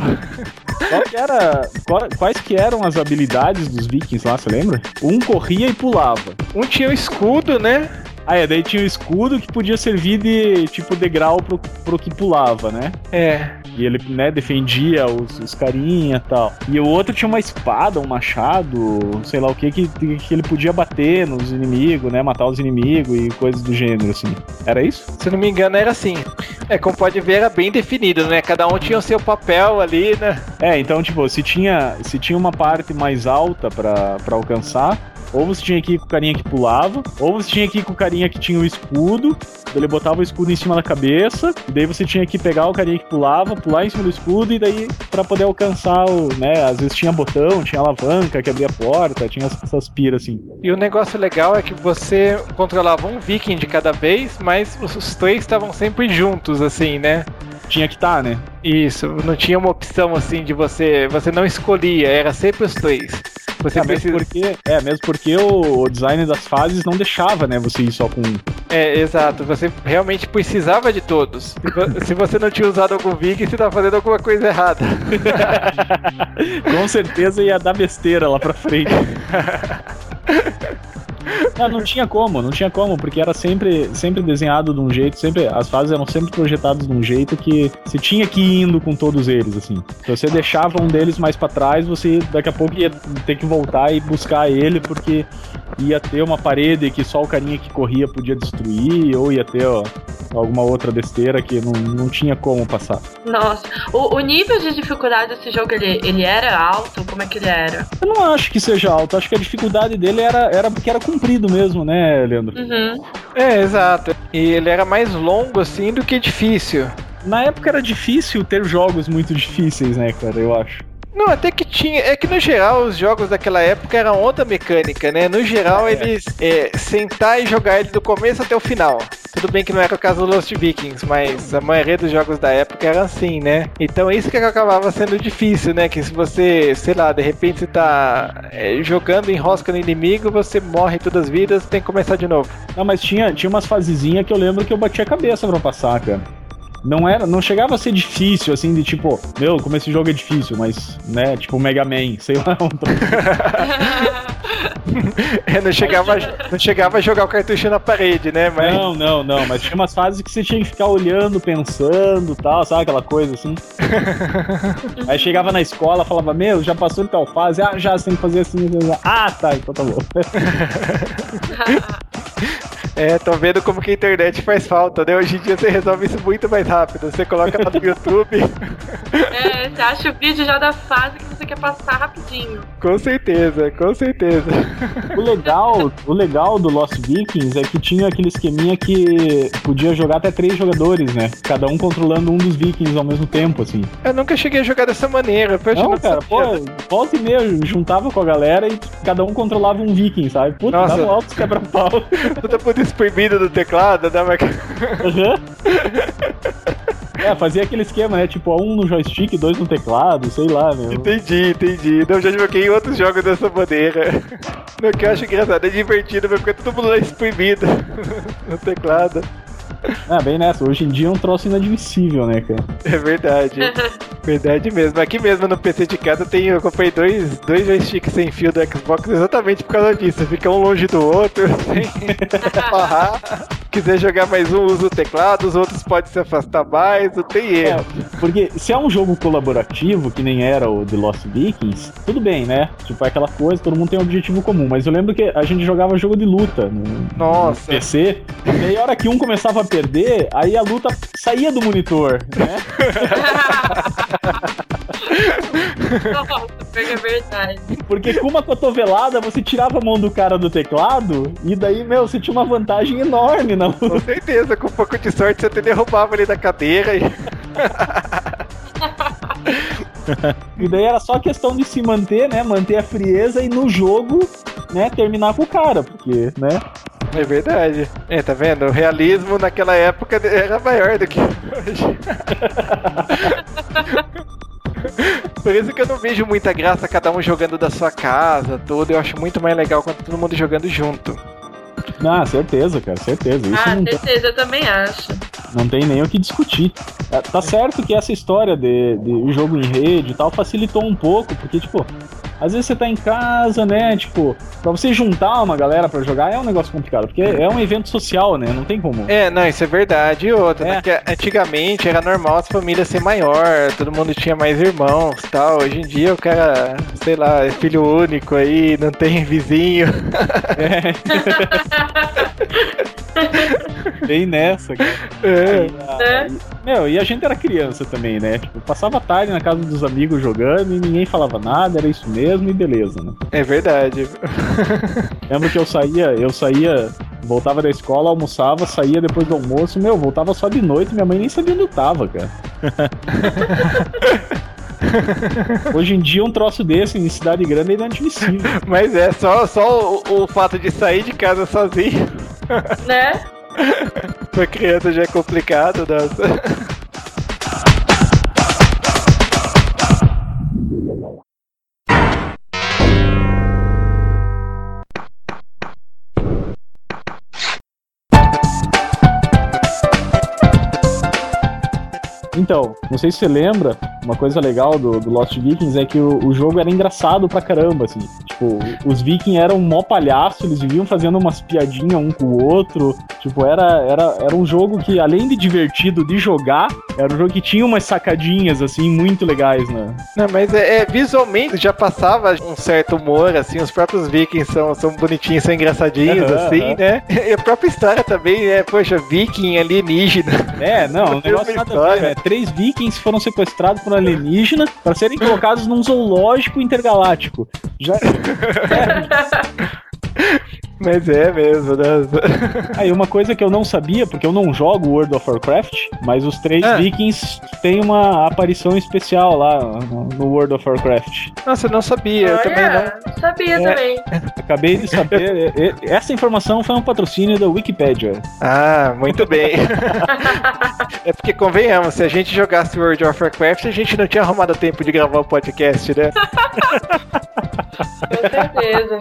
Qual que era, quais que eram as habilidades dos vikings lá, você lembra? Um corria e pulava. Um tinha um escudo, né? Ah, é, daí tinha o escudo que podia servir de, tipo, degrau pro, pro que pulava, né? É. E ele, né, defendia os, os carinha e tal. E o outro tinha uma espada, um machado, sei lá o que, que, que ele podia bater nos inimigos, né? Matar os inimigos e coisas do gênero, assim. Era isso? Se não me engano, era assim. É, como pode ver, era bem definido, né? Cada um tinha o seu papel ali, né? É, então, tipo, se tinha, se tinha uma parte mais alta para alcançar, ou você tinha que ir com o carinha que pulava, ou você tinha que ir com o carinha que tinha o escudo, ele botava o escudo em cima da cabeça, e daí você tinha que pegar o carinha que pulava, pular em cima do escudo, e daí para poder alcançar o, né, às vezes tinha botão, tinha alavanca que abria a porta, tinha essas piras assim. E o negócio legal é que você controlava um viking de cada vez, mas os três estavam sempre juntos, assim, né? Tinha que estar, tá, né? Isso, não tinha uma opção assim de você. Você não escolhia, era sempre os três. Você é, mesmo porque, é, mesmo porque o, o, design das fases não deixava, né, você ir só com um. É, exato. Você realmente precisava de todos. Se, se você não tinha usado algum Vig, você tá fazendo alguma coisa errada. com certeza ia dar besteira lá pra frente. Não, não tinha como, não tinha como, porque era sempre, sempre desenhado de um jeito, sempre as fases eram sempre projetadas de um jeito que você tinha que ir indo com todos eles, assim. Se você deixava um deles mais para trás, você daqui a pouco ia ter que voltar e buscar ele, porque ia ter uma parede que só o carinha que corria podia destruir, ou ia ter ó, alguma outra besteira que não, não tinha como passar. Nossa, o, o nível de dificuldade desse jogo, ele, ele era alto? Como é que ele era? Eu não acho que seja alto, acho que a dificuldade dele era, era porque era comprido mesmo, né, Leandro? Uhum. É, exato. E ele era mais longo, assim, do que difícil. Na época era difícil ter jogos muito difíceis, né, cara, eu acho. Não, até que tinha. É que no geral os jogos daquela época eram outra mecânica, né? No geral, é. eles é, sentar e jogar ele do começo até o final. Tudo bem que não era o caso do Lost Vikings, mas a maioria dos jogos da época era assim, né? Então isso que acabava sendo difícil, né? Que se você, sei lá, de repente você tá é, jogando em rosca no inimigo, você morre todas as vidas, tem que começar de novo. Não, mas tinha, tinha umas fasezinhas que eu lembro que eu bati a cabeça pra passar, cara não era, não chegava a ser difícil, assim, de tipo, meu, como esse jogo é difícil, mas, né, tipo Mega Man, sei lá. Um é, não, chegava, não chegava a jogar o cartucho na parede, né? Mas... Não, não, não, mas tinha umas fases que você tinha que ficar olhando, pensando tal, sabe aquela coisa assim? Aí chegava na escola, falava, meu, já passou de tal fase, ah, já, você tem que fazer assim, assim. ah, tá, então tá bom. É, tô vendo como que a internet faz falta, né? Hoje em dia você resolve isso muito mais rápido. Você coloca lá no YouTube. É, você acha o vídeo já da fase que você quer passar rapidinho. Com certeza, com certeza. O legal, o legal do Lost Vikings é que tinha aquele esqueminha que podia jogar até três jogadores, né? Cada um controlando um dos Vikings ao mesmo tempo, assim. Eu nunca cheguei a jogar dessa maneira. Não, não, cara, pô, volta e meia, juntava com a galera e cada um controlava um Viking, sabe? Puta, Nossa. dava altos quebra-pau. Puta por espremido do teclado, né? Uhum. É, fazia aquele esquema, né? Tipo, um no joystick, dois no teclado, sei lá, meu. Entendi, entendi. Não, já joguei outros jogos dessa maneira. O que eu acho engraçado, é divertido, fica todo mundo lá espremido no teclado. Ah, bem nessa. Hoje em dia é um troço inadmissível, né, cara? É verdade. verdade mesmo. Aqui mesmo no PC de casa tem, eu comprei dois, dois joysticks sem fio do Xbox exatamente por causa disso. Fica um longe do outro, sem Quiser jogar mais um, usa o teclado, os outros podem se afastar mais, não tem erro. É, porque se é um jogo colaborativo, que nem era o The Lost Vikings, tudo bem, né? Tipo, é aquela coisa, todo mundo tem um objetivo comum. Mas eu lembro que a gente jogava jogo de luta no, Nossa. no PC, e aí a hora que um começava a perder, aí a luta saía do monitor, né? Nossa, é verdade. Porque com uma cotovelada você tirava a mão do cara do teclado e daí, meu, você tinha uma vantagem enorme na luta. Com certeza, com um pouco de sorte você até derrubava ele da cadeira e. e daí era só questão de se manter, né? Manter a frieza e no jogo, né, terminar com o cara, porque, né? É verdade. É, tá vendo? O realismo naquela época era maior do que hoje. Por isso que eu não vejo muita graça cada um jogando da sua casa, tudo. Eu acho muito mais legal quando todo mundo jogando junto. Ah, certeza, cara, certeza. Isso ah, certeza, tem... eu também acho. Não tem nem o que discutir. Tá, tá certo que essa história de, de jogo em rede e tal facilitou um pouco, porque, tipo, às vezes você tá em casa, né? Tipo, pra você juntar uma galera pra jogar é um negócio complicado, porque é um evento social, né? Não tem como. É, não, isso é verdade. E outra, é. né? antigamente era normal as famílias ser maior, todo mundo tinha mais irmãos tal. Hoje em dia o cara, sei lá, é filho único aí, não tem vizinho. É. Bem nessa, cara. É. é. Meu, e a gente era criança também, né? Tipo, passava tarde na casa dos amigos jogando e ninguém falava nada, era isso mesmo e beleza, né? É verdade. Lembro que eu saía, eu saía, voltava da escola, almoçava, saía depois do almoço, meu, voltava só de noite, minha mãe nem sabia onde eu tava, cara. Hoje em dia um troço desse em cidade grande é inadmissível. Mas é, só, só o, o fato de sair de casa sozinho. né? Pra criança já é complicado, nossa. Então, não sei se você lembra, uma coisa legal do, do Lost Vikings é que o, o, jogo era engraçado pra caramba, assim. Tipo, os vikings eram mó palhaço, eles viviam fazendo umas piadinhas um com o outro. Tipo, era, era, era um jogo que, além de divertido de jogar, era um jogo que tinha umas sacadinhas, assim, muito legais, né? Não, mas é, é visualmente já passava um certo humor, assim, os próprios vikings são, são bonitinhos, são engraçadinhos, uhum, assim, uhum. né? E a própria história também, é, poxa, viking alienígena. É, não, o negócio nada a ver, né? Três vikings foram sequestrados por alienígena para serem colocados num zoológico intergaláctico. Já. É. Mas é mesmo, né? Aí uma coisa que eu não sabia, porque eu não jogo World of Warcraft, mas os três ah. vikings têm uma aparição especial lá no World of Warcraft. Nossa, eu não sabia, eu também não. Sabia é, também. Acabei de saber. Essa informação foi um patrocínio da Wikipedia. Ah, muito bem. é porque convenhamos, se a gente jogasse World of Warcraft, a gente não tinha arrumado tempo de gravar o podcast, né? Com certeza.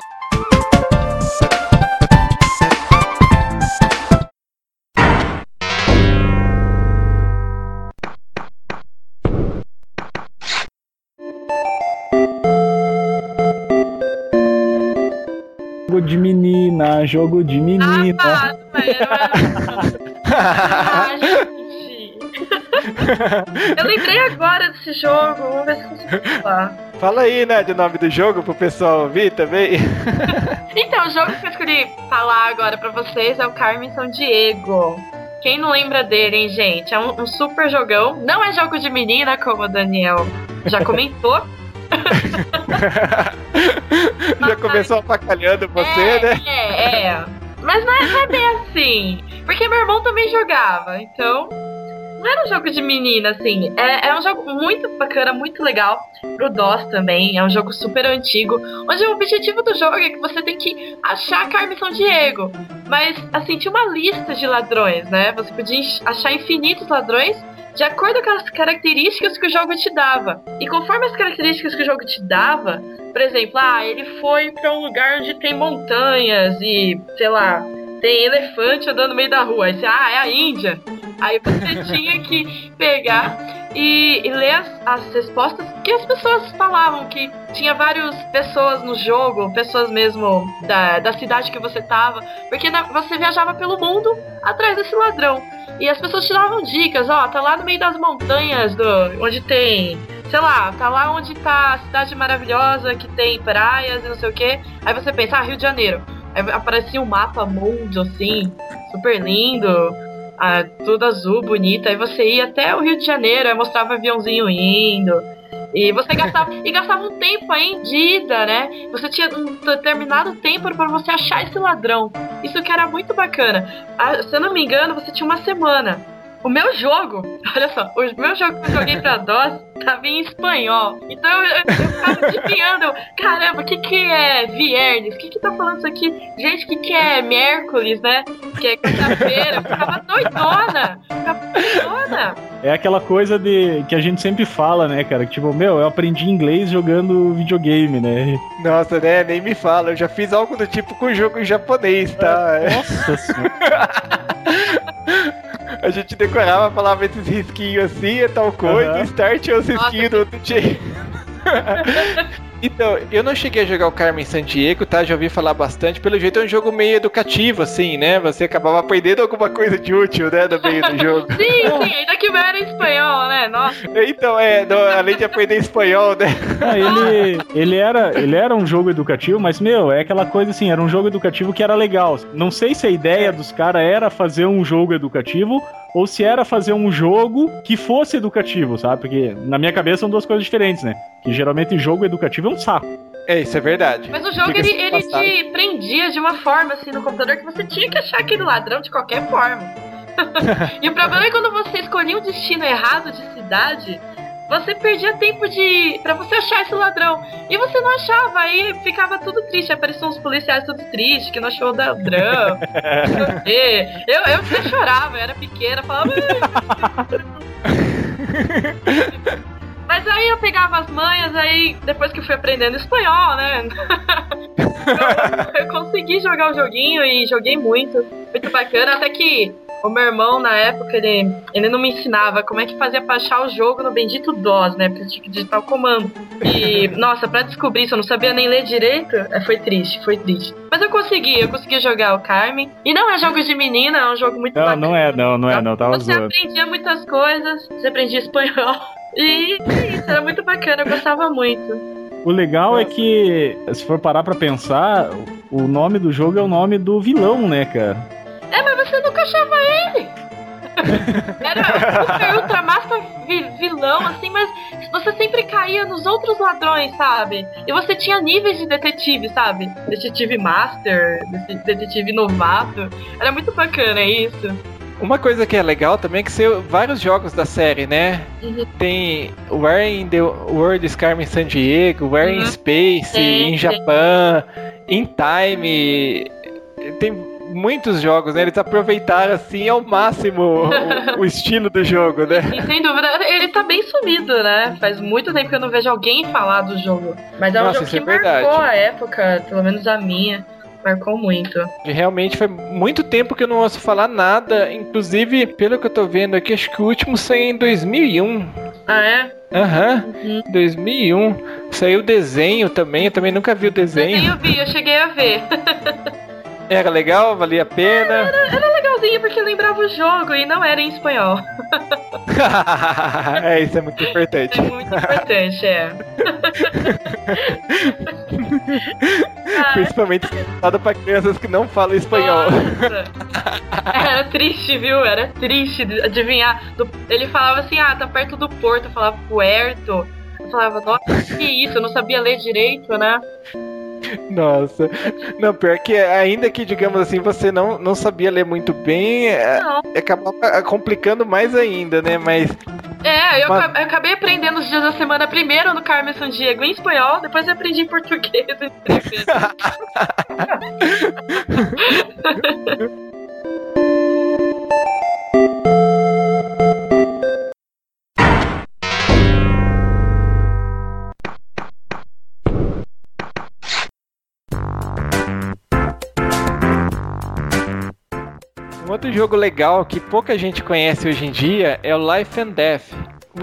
Jogo de menina, jogo de menina. Ah, ah, Eu lembrei agora desse jogo, vamos ver se consigo falar. Fala aí, né, de nome do jogo pro pessoal ouvir também. então, o jogo que eu escolhi falar agora pra vocês é o Carmen São Diego. Quem não lembra dele, hein, gente? É um, um super jogão. Não é jogo de menina, como o Daniel já comentou. Já começou apacalhando você, é, né? É, é. Mas não é, não é bem assim. Porque meu irmão também jogava, então. Não era um jogo de menina, assim. É, é um jogo muito bacana, muito legal. Pro DOS também. É um jogo super antigo. Onde o objetivo do jogo é que você tem que achar a Carmen São Diego. Mas, assim, tinha uma lista de ladrões, né? Você podia achar infinitos ladrões de acordo com as características que o jogo te dava. E conforme as características que o jogo te dava, por exemplo, ah, ele foi para um lugar onde tem montanhas e, sei lá, tem elefante andando no meio da rua. Aí você, ah, é a Índia. Aí você tinha que pegar e, e ler as, as, respostas que as pessoas falavam, que tinha várias pessoas no jogo, pessoas mesmo da, da cidade que você tava, porque na, você viajava pelo mundo atrás desse ladrão. E as pessoas te davam dicas, ó, tá lá no meio das montanhas do onde tem, sei lá, tá lá onde tá a cidade maravilhosa que tem praias e não sei o que. Aí você pensa, ah, Rio de Janeiro. Aí aparecia um mapa mundo assim, super lindo, ah, tudo azul, bonito. Aí você ia até o Rio de Janeiro, aí mostrava aviãozinho indo. E você gastava, e gastava um tempo aí de ida, né? Você tinha um determinado tempo para você achar esse ladrão. Isso que era muito bacana. Ah, se eu não me engano, você tinha uma semana. O meu jogo, olha só, o meu jogo que eu joguei pra DOS tava em espanhol. Então eu, eu, eu ficava adivinhando, caramba, o que que é viernes? O que que tá falando isso aqui? Gente, o que que é miércoles, né? Que é quarta-feira. Eu ficava doidona. Ficava doidona. É aquela coisa de que a gente sempre fala, né, cara? Que, tipo, meu, eu aprendi inglês jogando videogame, né? Nossa, né? Nem me fala. Eu já fiz algo do tipo com jogo em japonês, tá? Nossa senhora. A gente decorava, falava esses risquinhos assim, é tal coisa, uhum. start é os risquinhos do outro jeito. Então, eu não cheguei a jogar o Carmen Sandiego, tá? Já ouvi falar bastante. Pelo jeito é um jogo meio educativo, assim, né? Você acabava aprendendo alguma coisa de útil, né? No meio do jogo. sim, sim, ainda que era espanhol, né? Nossa. Então, é, no, além de aprender espanhol, né? Ah, ele, ele, era, ele era um jogo educativo, mas, meu, é aquela coisa assim, era um jogo educativo que era legal. Não sei se a ideia dos caras era fazer um jogo educativo ou se era fazer um jogo que fosse educativo, sabe? Porque na minha cabeça são duas coisas diferentes, né? Que geralmente jogo educativo é um saco. É, isso é verdade. Mas o jogo ele, ele te prendia de uma forma assim no computador que você tinha que achar aquele ladrão de qualquer forma. e o problema é quando você escolhia um destino errado de cidade, você perdia tempo de para você achar esse ladrão. E você não achava, aí ficava tudo triste. Apareciam uns policiais tudo triste, que não achou o ladrão. eu, eu até chorava, eu era pequena, falava. Mas aí eu pegava as manhas, aí depois que eu fui aprendendo espanhol, né? eu, eu consegui jogar o joguinho e joguei muito. Muito bacana, até que O meu irmão, na época, ele, ele não me ensinava como é que fazia pra achar o jogo no bendito DOS, né? Porque tinha que digitar o comando. E, nossa, pra descobrir isso, eu não sabia nem ler direito. É, foi triste, foi triste. Mas eu consegui, eu consegui jogar o Carmen. E não é jogo de menina, é um jogo muito Não, bacana. não é, não, não é, não. Tava Você zoando. aprendia muitas coisas, você aprendia espanhol. E é isso, era muito bacana, eu gostava muito. O legal é que, se for parar pra pensar, o nome do jogo é o nome do vilão, né, cara? É, mas você nunca achava ele! Era super ultra massa vi- vilão, assim, mas você sempre caía nos outros ladrões, sabe? E você tinha níveis de detetive, sabe? Detetive master, dete- detetive novato. Era muito bacana isso. Uma coisa que é legal também é que saiu vários jogos da série, né? Uhum. Tem Where in the World is Carmen San Diego, Where in Uhum. Space, Tem, in. Japan, In Time. Tem muitos jogos, né? Eles aproveitaram assim ao máximo o, o estilo do jogo, né? E sem dúvida, ele tá bem sumido, né? Faz muito tempo que eu não vejo alguém falar do jogo. Mas é um Nossa, jogo que é marcou a época, pelo menos a minha. Marcou muito. Realmente foi muito tempo que eu não ouço falar nada. Inclusive, pelo que eu tô vendo aqui, acho que o último saiu em 2001. Ah, é? Aham, Uhum. 2001. Saiu o desenho também, eu também nunca vi o desenho. Desenho eu vi, eu cheguei a ver. Era legal, valia a pena. Era legalzinho porque lembrava o jogo e não era em espanhol. é, isso é muito importante. É muito importante, é. Ah, Principalmente dado pra crianças que não falam espanhol. Era triste, viu? Era triste adivinhar. Ele falava assim, ah, tá perto do porto. Eu falava puerto. Eu falava, nossa, que isso? Eu não sabia ler direito, né? Nossa. Não, pior que ainda que, digamos assim, você não, não sabia ler muito bem, é, Não. acabava complicando mais ainda, né? Mas É, eu, Mas- aca- eu acabei aprendendo os dias da semana primeiro no Carmen San Diego em espanhol, depois eu aprendi em português. outro jogo legal que pouca gente conhece hoje em dia é o Life and Death.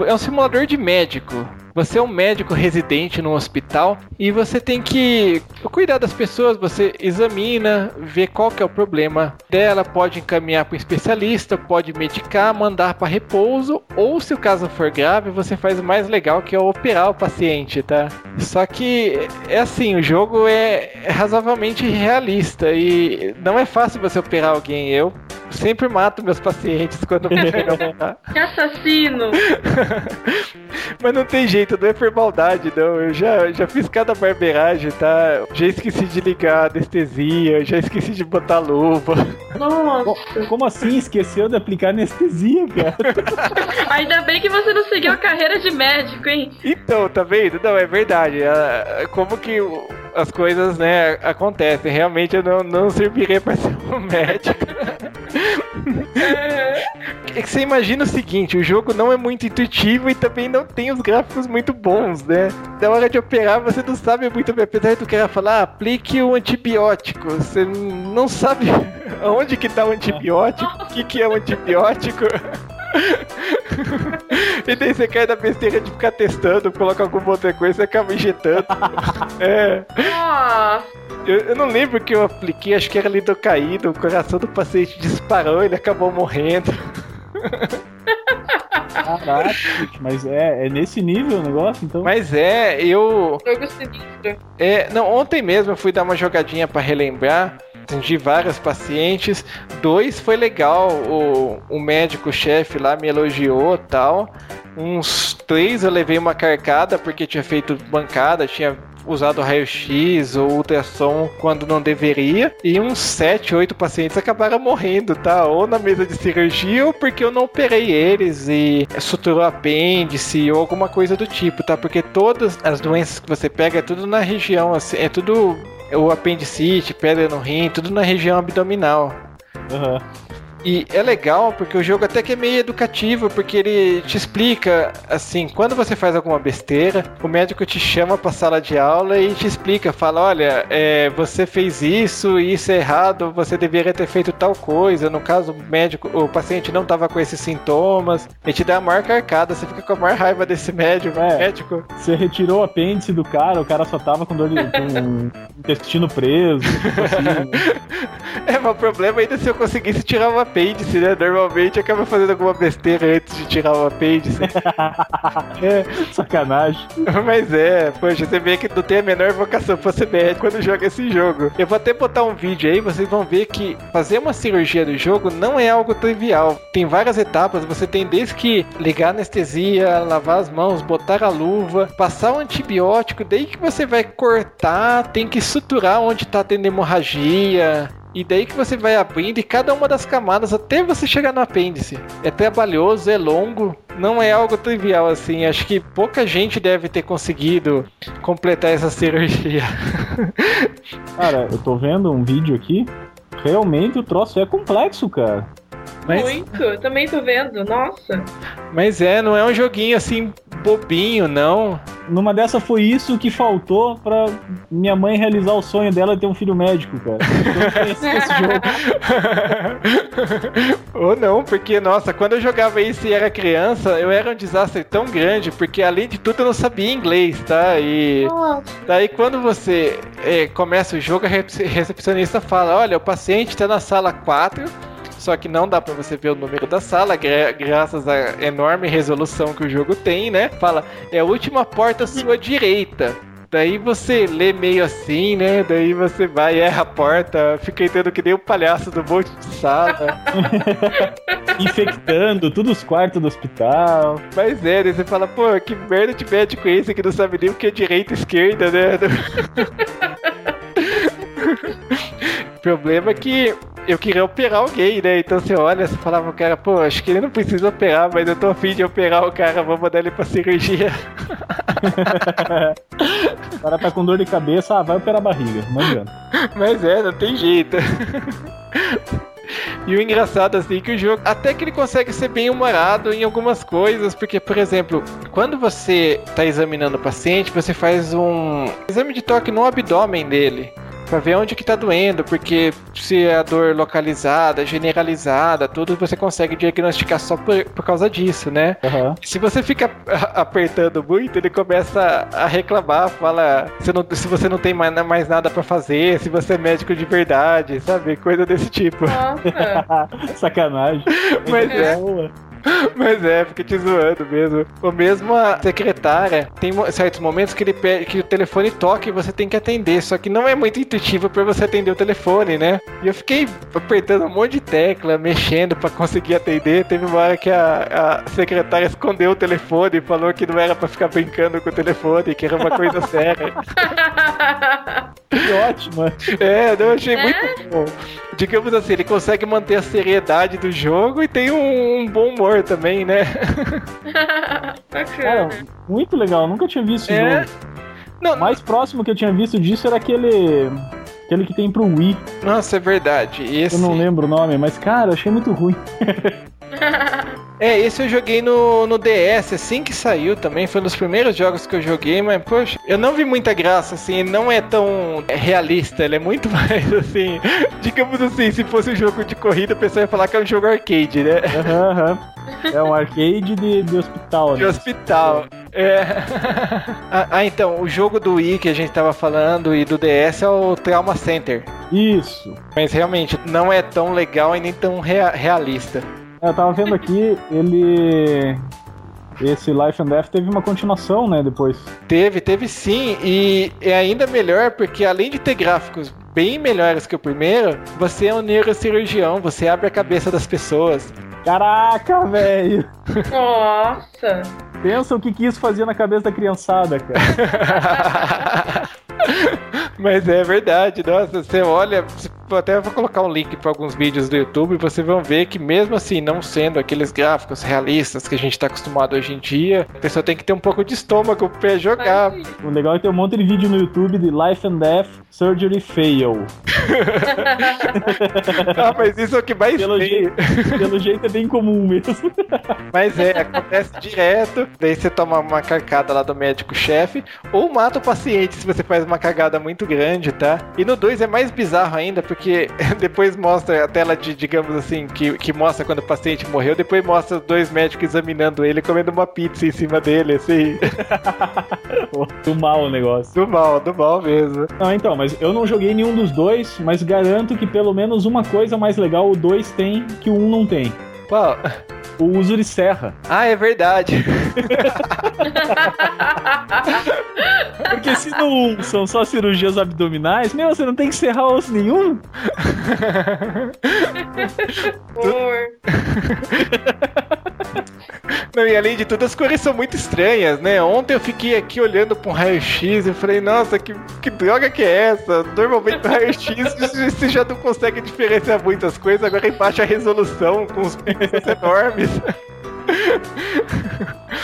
É um simulador de médico. Você é um médico residente num hospital e você tem que cuidar das pessoas, você examina, vê qual que é o problema dela, pode encaminhar para um especialista, pode medicar, mandar para repouso, ou se o caso for grave, você faz o mais legal que é operar o paciente, tá? Só que é assim, o jogo é razoavelmente realista e não é fácil você operar alguém. Eu sempre mato meus pacientes quando me chegam a operar. que assassino! Mas não tem jeito, não é por maldade, não. Eu já, já fiz cada barbeiragem, tá? Já esqueci de ligar a anestesia, já esqueci de botar luva. Nossa! Como assim esqueceu de aplicar anestesia, cara? Ainda bem que você não seguiu a carreira de médico, hein? Então, tá vendo? Não, é verdade. Como que as coisas, né, acontecem. Realmente eu não, não serviria pra ser um médico. É que você imagina o seguinte, o jogo não é muito intuitivo e também não tem os gráficos muito bons, né? Na hora de operar, você não sabe muito bem, apesar do cara falar, "Ah, aplique o antibiótico. Você não sabe aonde que tá o antibiótico, o que que é o antibiótico. e daí você cai na besteira de ficar testando, coloca alguma outra coisa e acaba injetando. é. Nossa! Eu, eu não lembro que eu apliquei, acho que era lidocaína, o coração do paciente disparou, ele acabou morrendo. Caraca, gente, mas é, é nesse nível o negócio, então. Mas é, eu. Jogo sinistro. É, não, ontem mesmo eu fui dar uma jogadinha pra relembrar. Atendi vários pacientes. Dois foi legal. O, o médico-chefe lá me elogiou tal. Uns três eu levei uma carcada porque tinha feito bancada, tinha usado raio-x ou ultrassom quando não deveria. E uns sete, oito pacientes acabaram morrendo, tá? Ou na mesa de cirurgia ou porque eu não operei eles e suturou apêndice ou alguma coisa do tipo, tá? Porque todas as doenças que você pega é tudo na região, assim, é tudo o apendicite, pedra no rim, tudo na região abdominal. Aham. E é legal porque o jogo até que é meio educativo, porque ele te explica, assim, quando você faz alguma besteira, o médico te chama pra sala de aula e te explica, fala, olha, é, você fez isso, isso é errado, você deveria ter feito tal coisa. No caso, o médico, o paciente não tava com esses sintomas. Ele te dá a maior carcada, você fica com a maior raiva desse médico. É. médico. Você retirou o apêndice do cara, o cara só tava com dor de com intestino preso, tipo assim. né? É, mas o problema ainda é se eu conseguisse tirar o apêndice, né? Normalmente acaba fazendo alguma besteira antes de tirar o apêndice. É, sacanagem. Mas é, poxa, você vê que não tem a menor vocação pra ser médico quando joga esse jogo. Eu vou até botar um vídeo aí, vocês vão ver que fazer uma cirurgia do jogo não é algo trivial. Tem várias etapas, você tem desde que ligar a anestesia, lavar as mãos, botar a luva, passar o antibiótico, daí que você vai cortar, tem que suturar onde tá tendo hemorragia, e daí que você vai abrindo cada uma das camadas até você chegar no apêndice. É trabalhoso, é longo, não é algo trivial assim. Acho que pouca gente deve ter conseguido completar essa cirurgia. Cara, eu tô vendo um vídeo aqui. Realmente o troço é complexo, cara. Mas- Muito, eu também tô vendo, nossa. Mas é, não é um joguinho assim bobinho, não. Numa dessa foi isso que faltou pra minha mãe realizar o sonho dela de ter um filho médico, cara. Eu não conheci esse jogo. Ou não, porque, nossa, quando eu jogava isso e era criança, eu era um desastre tão grande, porque além de tudo eu não sabia inglês, tá? E Nossa. daí quando você é, começa o jogo, a rece- recepcionista fala, olha, o paciente tá na sala 4, só que não dá pra você ver o número da sala, gra- graças à enorme resolução que o jogo tem, né? Fala, é a última porta à sua direita. Daí você lê meio assim, né? Daí você vai, erra a porta, fica entrando que nem o palhaço do monte de sala. Infectando todos os quartos do hospital. Mas é, daí você fala, pô, que merda de médico é esse que não sabe nem o que é direita e esquerda, né? o problema é que eu queria operar alguém, né? Então você olha, você falava pro cara, pô, acho que ele não precisa operar, mas eu tô afim de operar o cara, vou mandar ele pra cirurgia. O cara tá com dor de cabeça, ah, vai operar a barriga. Não adianta. Mas é, não tem jeito. E o engraçado assim é que o jogo até que ele consegue ser bem humorado em algumas coisas, porque por exemplo, quando você está examinando o paciente, você faz um exame de toque no abdômen dele. Pra ver onde que tá doendo, porque se é a dor localizada, generalizada, tudo você consegue diagnosticar só por, por causa disso, né? Aham. Se você fica apertando muito, ele começa a reclamar, fala se, não- se você não tem mais, mais nada pra fazer, se você é médico de verdade, sabe? Coisa desse tipo. Sacanagem. Mas é, Boa. mas é, fica te zoando mesmo. Ou mesmo a secretária, tem certos momentos que ele pede que o telefone toque e você tem que atender, só que não é muito intuitivo pra você atender o telefone, né? E eu fiquei apertando um monte de tecla, mexendo pra conseguir atender. Teve uma hora que a, a secretária escondeu o telefone e falou que não era pra ficar brincando com o telefone, que era uma coisa séria. Que ótimo. É, eu achei muito bom. Digamos assim, ele consegue manter a seriedade do jogo e tem um, um bom humor também, né? Cara, muito legal. Nunca tinha visto É. Não, O mais próximo que eu tinha visto disso era aquele. Aquele que tem pro Wii. Nossa, é verdade. Esse, Eu não lembro o nome, mas, cara, achei muito ruim. É, esse eu joguei no, no DS, assim que saiu também. Foi um dos primeiros jogos que eu joguei, mas, poxa, eu não vi muita graça, assim. Ele não é tão realista, ele é muito mais, assim. Digamos assim, se fosse um jogo de corrida, o pessoal ia falar que é um jogo arcade, né? Aham, aham. É um arcade de, de hospital, De né? hospital. É. ah, ah, então, o jogo do Wii que a gente tava falando e do DS é o Trauma Center. Isso. Mas realmente não é tão legal e nem tão rea- realista. Eu tava vendo aqui, ele. Esse Life and Death teve uma continuação, né, depois. Teve, teve sim, e é ainda melhor porque além de ter gráficos bem melhores que o primeiro, você é um neurocirurgião, você abre a cabeça das pessoas. Caraca, velho! Nossa. Pensa o que, que isso fazia na cabeça da criançada, cara. Mas é verdade, nossa, você olha, até vou colocar um link para alguns vídeos do YouTube, vocês vão ver que mesmo assim, não sendo aqueles gráficos realistas que a gente tá acostumado hoje em dia, a pessoa tem que ter um pouco de estômago pra jogar. O legal é que tem um monte de vídeo no YouTube de Life and Death Surgery Fail. ah, mas isso é o que mais pelo tem. Jeito, pelo jeito é bem comum mesmo. Mas é, acontece direto. Daí você toma uma carcada lá do médico-chefe, ou mata o paciente se você faz uma cagada muito grande, tá? E no 2 é mais bizarro ainda, porque depois mostra a tela de, digamos assim, que, que mostra quando o paciente morreu, depois mostra os dois médicos examinando ele, comendo uma pizza em cima dele, assim. do mal o negócio. Do mal, do mal mesmo. Não, então, mas eu não joguei nenhum dos dois, mas garanto que pelo menos uma coisa mais legal o 2 tem que o 1 um não tem. Qual? O uso de serra. Ah, é verdade. Porque se no 1 um são só cirurgias abdominais, meu, você não tem que serrar osso nenhum? Não, e além de tudo, as cores são muito estranhas, né? Ontem eu fiquei aqui olhando pra um raio-x e falei, nossa, que, que droga que é essa? Normalmente no raio-x você já não consegue diferenciar muitas coisas, agora em baixa resolução, com os pixels enormes.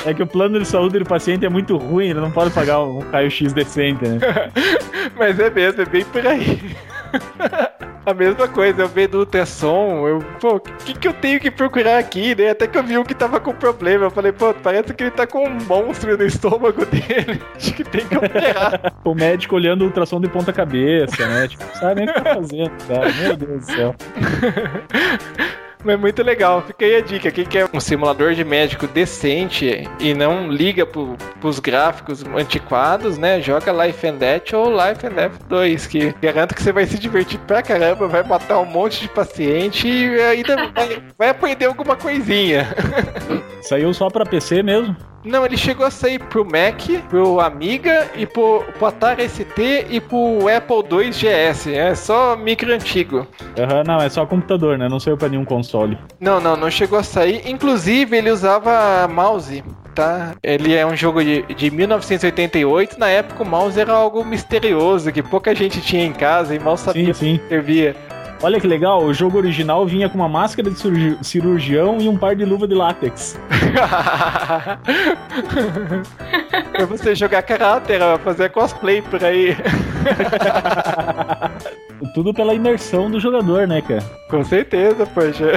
É que o plano de saúde do paciente é muito ruim, ele não pode pagar um raio-x decente, né? Mas é mesmo, é bem por aí. A mesma coisa, eu vendo o ultrassom, eu, pô, o que, que eu tenho que procurar aqui, né? Até que eu vi um que tava com problema, eu falei, pô, parece que ele tá com um monstro no estômago dele, acho que tem que operar. o médico olhando o ultrassom de ponta cabeça, né? Tipo, sabe nem o que tá fazendo, cara, meu Deus do céu. É muito legal. Fica aí a dica. Quem quer um simulador de médico decente e não liga pro, pros gráficos antiquados, né? Joga Life and Death ou Life and Death 2, que garanto que você vai se divertir pra caramba, vai matar um monte de paciente e ainda vai, vai aprender alguma coisinha. Saiu só pra PC mesmo? Não, ele chegou a sair pro Mac, pro Amiga e pro, pro Atari ST e pro Apple II GS. É só micro antigo. Aham, uhum, não, é só computador, né? Não saiu pra nenhum console. Não, não, não chegou a sair. Inclusive, ele usava mouse. Tá? Ele é um jogo de, de 1988. Na época, o mouse era algo misterioso que pouca gente tinha em casa e mal sabia sim, sim. que servia. Olha que legal, o jogo original vinha com uma máscara de cirurgião e um par de luva de látex. pra você jogar caráter, fazer cosplay por aí. Tudo pela imersão do jogador, né, cara? Com certeza, poxa.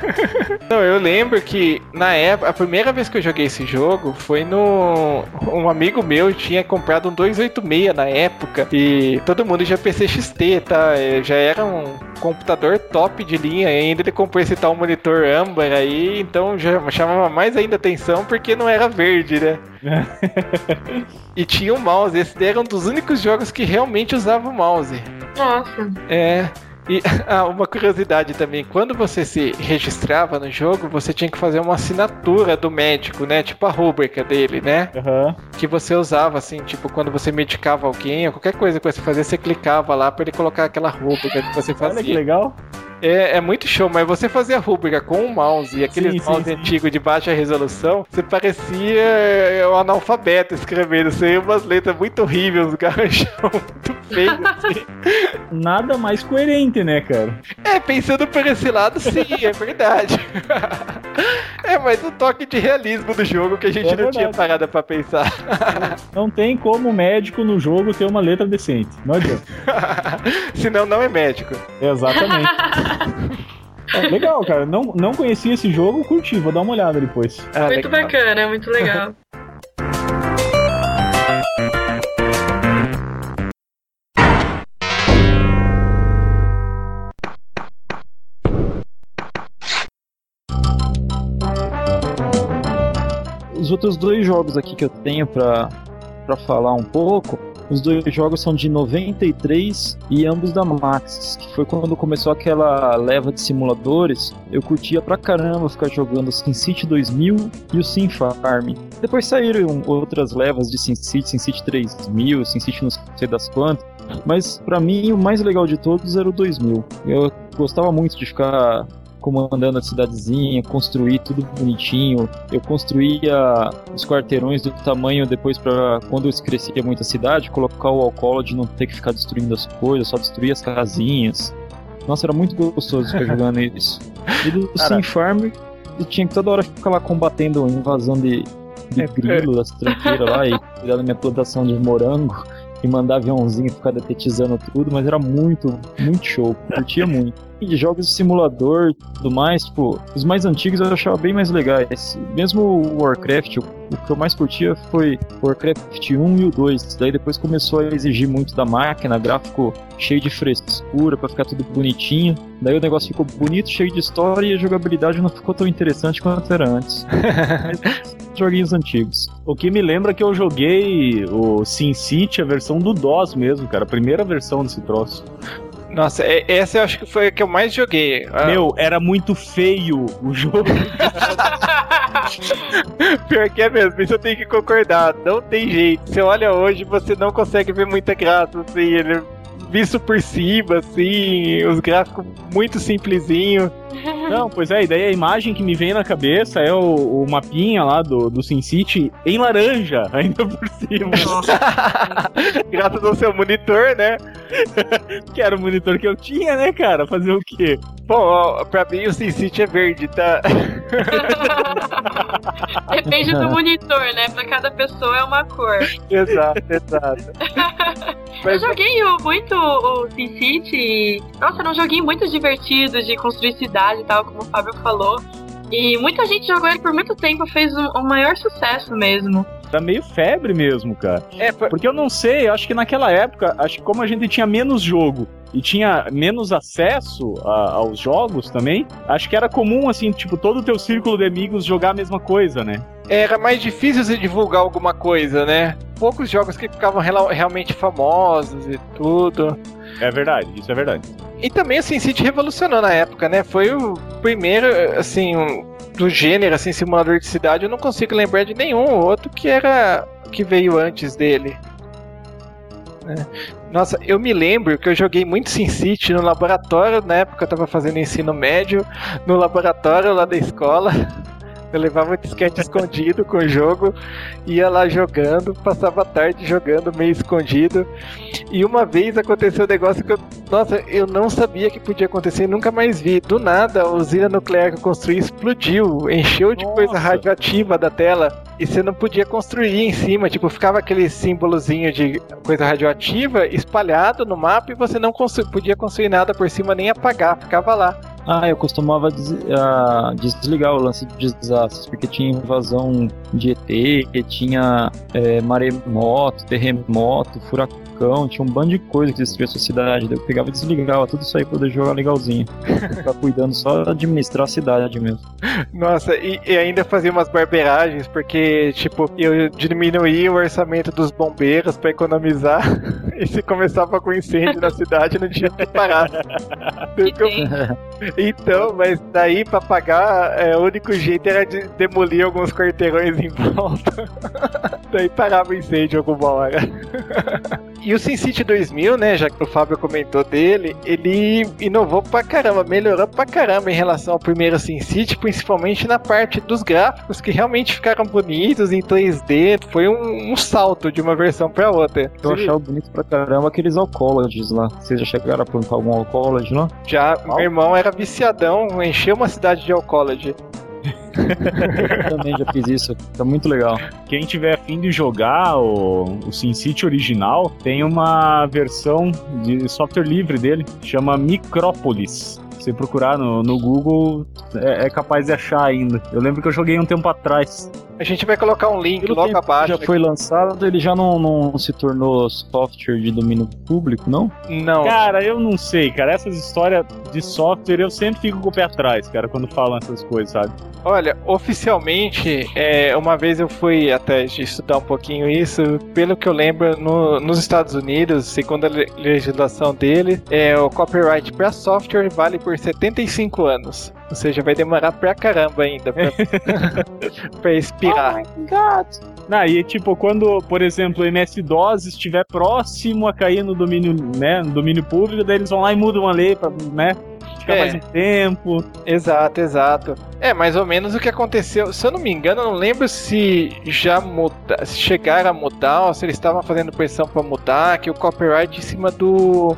Não, eu lembro que na época, a primeira vez que eu joguei esse jogo foi no. Um amigo meu tinha comprado um 286 na época e todo mundo já PC XT, tá? Já era um computador top de linha ainda. Ele comprou esse tal monitor âmbar aí, então já chamava mais ainda atenção porque não era verde, né? e tinha um mouse. Esse era um dos únicos jogos que realmente usava o mouse. É. E ah, uma curiosidade também, quando você se registrava no jogo, você tinha que fazer uma assinatura do médico, né? Tipo a rúbrica dele, né? Uhum. Que você usava, assim, tipo, quando você medicava alguém, ou qualquer coisa que você fazia, você clicava lá para ele colocar aquela rúbrica que você fazia. Olha que legal. É, é, muito show, mas você fazia a rúbrica com o mouse e aquele mouse sim, antigo sim. de baixa resolução, você parecia um analfabeto escrevendo, você ia umas letras muito horríveis, um garranchão muito feio, assim. Nada mais coerente, né, cara? É, pensando por esse lado, sim, é verdade. é, mas o toque de realismo do jogo que a gente é não tinha parada pra pensar. não tem como médico no jogo ter uma letra decente. Não adianta. Senão não é médico. Exatamente. É, legal, cara. Não, não conhecia esse jogo, curti, vou dar uma olhada depois. Ah, muito legal. bacana, muito legal. Os outros dois jogos aqui que eu tenho pra, pra falar um pouco os dois jogos são de 93 e ambos da Maxis, que foi quando começou aquela leva de simuladores. Eu curtia pra caramba ficar jogando SimCity 2000 e o Sim Farm. Depois saíram outras levas de SimCity, SimCity 3000, SimCity não sei das quantas. Mas para mim o mais legal de todos era o 2000. Eu gostava muito de ficar comandando a cidadezinha, construir tudo bonitinho. Eu construía os quarteirões do tamanho depois para quando eu crescia muito a cidade, colocar o alcohol de não ter que ficar destruindo as coisas, só destruir as casinhas. Nossa, era muito gostoso ficar jogando isso. E do Sim Farm, eu tinha que toda hora ficar lá combatendo invasão de, de grilo das tranqueiras lá e cuidar da minha plantação de morango e mandar aviãozinho ficar detetizando tudo, mas era muito, muito show. Curtia muito. E jogos de simulador e tudo mais, tipo, os mais antigos eu achava bem mais legais. Mesmo o Warcraft, o, que eu mais curtia foi o Warcraft 1 e o 2. Daí depois começou a exigir muito da máquina, gráfico cheio de frescura para ficar tudo bonitinho. Daí o negócio ficou bonito, cheio de história e a jogabilidade não ficou tão interessante quanto era antes. joguinhos antigos. O que me lembra que eu joguei o SimCity, a versão do DOS mesmo, cara. A primeira versão desse troço. Nossa, é, essa eu acho que foi a que eu mais joguei. Ah, Meu, era muito feio o jogo. Pior que é mesmo, isso eu tenho que concordar. Não tem jeito. Você olha hoje, você não consegue ver muita graça, assim, ele visto por cima, assim, os gráficos muito simplesinho. Não, pois é, e daí a imagem que me vem na cabeça é o, o mapinha lá do, do SimCity em laranja, ainda por cima. Graças ao seu monitor, né? que era o monitor que eu tinha, né, cara? Fazer o quê? Bom, ó, pra mim o SimCity é verde, tá? Depende do monitor, né? Pra cada pessoa é uma cor. exato, exato. Eu joguei muito o SimCity. e, Nossa, era um joguinho muito divertido de construir cidade e tal, como o Fábio falou. E muita gente jogou ele por muito tempo, fez um maior sucesso mesmo. Era meio febre mesmo, cara. É, por- Porque eu não sei, eu acho que naquela época, acho que como a gente tinha menos jogo e tinha menos acesso a- aos jogos também, acho que era comum, assim, tipo, todo o teu círculo de amigos jogar a mesma coisa, né? era mais difícil você divulgar alguma coisa, né? Poucos jogos que ficavam realmente famosos e tudo. É verdade, isso é verdade. E também o SimCity revolucionou na época, né? Foi o primeiro, assim, um- do gênero, assim, simulador de cidade. Eu não consigo lembrar de nenhum outro que era que veio antes dele. né? Nossa, eu me lembro que eu joguei muito SimCity no laboratório, na época eu tava fazendo ensino médio, no laboratório lá da escola. Eu levava um disquete escondido com o jogo, ia lá jogando, passava a tarde jogando meio escondido. E uma vez aconteceu um negócio que eu nossa, eu não sabia que podia acontecer, nunca mais vi. Do nada, a usina nuclear que eu construí explodiu, encheu de coisa Nossa. radioativa da tela e você não podia construir em cima. Tipo, ficava aquele símbolozinho de coisa radioativa espalhado no mapa e você não constru- podia construir nada por cima nem apagar, ficava lá. Ah, eu costumava des- ah, desligar o lance de desastres, porque tinha invasão de ET, tinha é, maremoto, terremoto, furacão, tinha um bando de coisa que destruía a sua cidade. Eu pegava e desligava tudo isso aí pra poder jogar legalzinho. Ficar cuidando só de administrar a cidade mesmo. Nossa, e, e ainda fazia umas barberagens, porque, tipo, eu diminuía o orçamento dos bombeiros pra economizar. E se começava com incêndio na cidade, não tinha que parar. Então, mas daí pra pagar, é, o único jeito era de demolir alguns quarteirões em volta. daí parava o incêndio alguma hora. E o SimCity 2000, né, já que o Fábio comentou dele, ele inovou pra caramba, melhorou pra caramba em relação ao primeiro SimCity, principalmente na parte dos gráficos, que realmente ficaram bonitos em 3D. Foi um, um salto de uma versão pra outra. Eu achava bonito pra caramba aqueles alcoologies lá. Vocês já chegaram a plantar algum alcoology lá? Já, meu irmão era viciadão, encheu uma cidade de alcoology. Eu também já fiz isso. Tá muito legal. Quem tiver afim de jogar o, o SimCity original, tem uma versão de software livre dele, chama Micrópolis. Se procurar no, no Google, é, é capaz de achar ainda. Eu lembro que eu joguei um tempo atrás. A gente vai colocar um link Pelo logo abaixo. já foi lançado, ele já não, não se tornou software de domínio público, não? Não. Cara, eu não sei, cara. Essas histórias de software eu sempre fico com o pé atrás, cara, quando falam essas coisas, sabe? Olha, oficialmente, é, uma vez eu fui até estudar um pouquinho isso, pelo que eu lembro, no- nos Estados Unidos, segundo a le- legislação dele, é, o copyright para software vale por 75 anos. Ou seja, vai demorar pra caramba ainda pra, pra expirar. Não, e tipo, quando, por exemplo, o MS-DOS estiver próximo a cair no domínio, né, no domínio público, daí eles vão lá e mudam a lei pra, né, ficar É. mais um tempo. Exato, exato. É mais ou menos o que aconteceu. Se eu não me engano, eu não lembro se já muda, se chegaram a mudar ou se eles estavam fazendo pressão pra mudar, que o copyright em cima do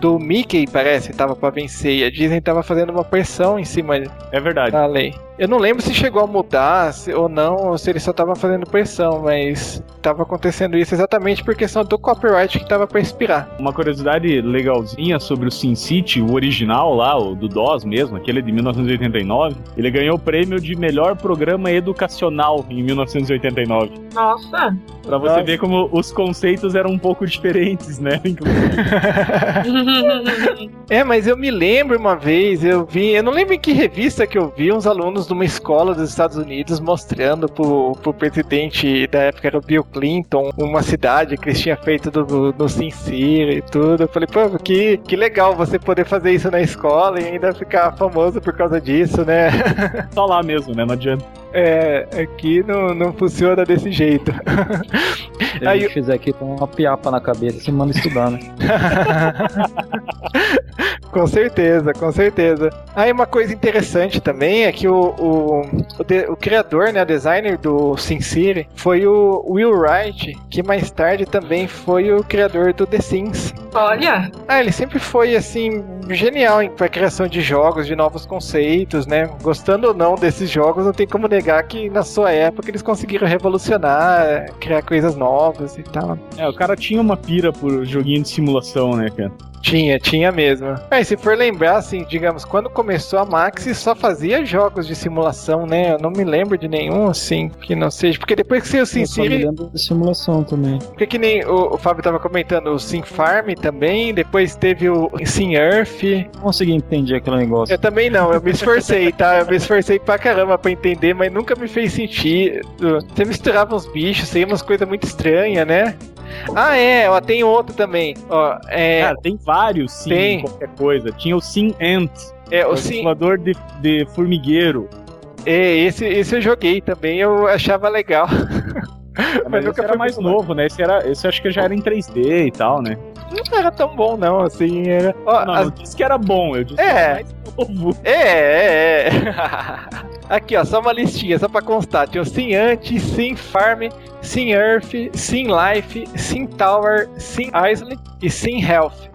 do Mickey, parece, tava pra vencer. E a Disney tava fazendo uma pressão em cima É verdade. da lei. Eu não lembro se chegou a mudar se- ou não, ou se eles só estavam fazendo pressão, mas tava acontecendo isso exatamente por questão do copyright que tava pra expirar. Uma curiosidade legalzinha sobre o Sin City, o original lá, o do DOS mesmo, aquele de 1989, ele ganhou o prêmio de melhor programa educacional em 1989. Nossa. Pra você Nossa. ver como os conceitos eram um pouco diferentes, né? É, mas eu me lembro uma vez, eu vi, eu não lembro em que revista que eu vi uns alunos de uma escola dos Estados Unidos mostrando pro, pro presidente da época, era o Bill Clinton, uma cidade que eles tinham feito do, do, do Sin City e tudo. Eu falei, pô, que, que legal você poder fazer isso na escola e ainda ficar famoso por causa disso, né? Só lá mesmo, né? Não adianta. É, aqui não, não funciona desse jeito. Se a Aí gente fizer aqui, toma uma piapa na cabeça e se manda estudar, né? com certeza, com certeza. Aí uma coisa interessante também é que o, o, o, de- o criador, né, o designer do SimCity foi o Will Wright, que mais tarde também foi o criador do The Sims. Olha, Ah, ele sempre foi assim genial pra criação de jogos, de novos conceitos, né? Gostando ou não desses jogos, não tem como negar que na sua época eles conseguiram revolucionar, criar coisas novas e tal. É, o cara tinha uma pira por joguinho de simulação, né, cara? Tinha, tinha mesmo. É, se for lembrar, assim, digamos, quando começou a Maxi só fazia jogos de simulação, né? Eu não me lembro de nenhum, assim, que não seja. Porque depois que saiu o Eu só me SimCity, lembro de simulação também. porque que nem o, o Fábio tava comentando, o Sim Farm também, depois teve o Sim Earth. Não consegui entender aquele negócio. Eu também não, eu me esforcei, tá? Eu me esforcei pra caramba pra entender, mas nunca me fez sentido. Você misturava uns bichos, saía umas coisas muito estranhas, né? Ah, é, ó, tem outro também. Ó, é, Cara, tem vários sim, Tem. qualquer coisa. Tinha o Sim Ant, é o o Sim. simulador de, de formigueiro. É, esse, esse eu joguei também, eu achava legal. Mas, nunca esse era foi mais novo, né? Esse, era, esse eu acho que já era em 3D e tal, né? Não era tão bom, não, assim. Era... Ó, Não, as- não disse que era bom, eu disse É. que era mais novo. É, é, é. Aqui, ó, só uma listinha, só pra constar. Tinha o Sim Ant, Sim Farm, Sim Earth, Sim Life, Sim Tower, Sim Island e Sim Health.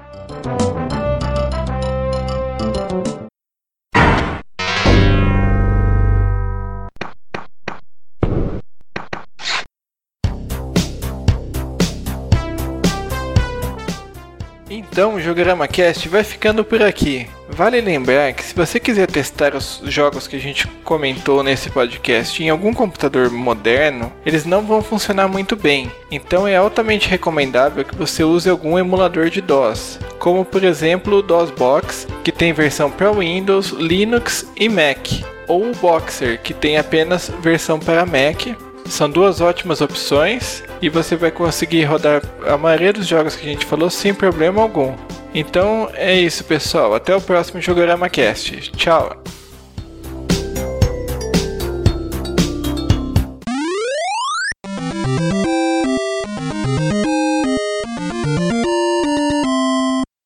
Então, o Jogorama Cast vai ficando por aqui. Vale lembrar que se você quiser testar os jogos que a gente comentou nesse podcast em algum computador moderno, eles não vão funcionar muito bem. Então é altamente recomendável que você use algum emulador de DOS, como por exemplo o DOSBox, que tem versão para Windows, Linux e Mac, ou o Boxer, que tem apenas versão para Mac são duas ótimas opções e você vai conseguir rodar a maioria dos jogos que a gente falou sem problema algum. Então é isso, pessoal. Até o próximo Jogorama Cast. Tchau!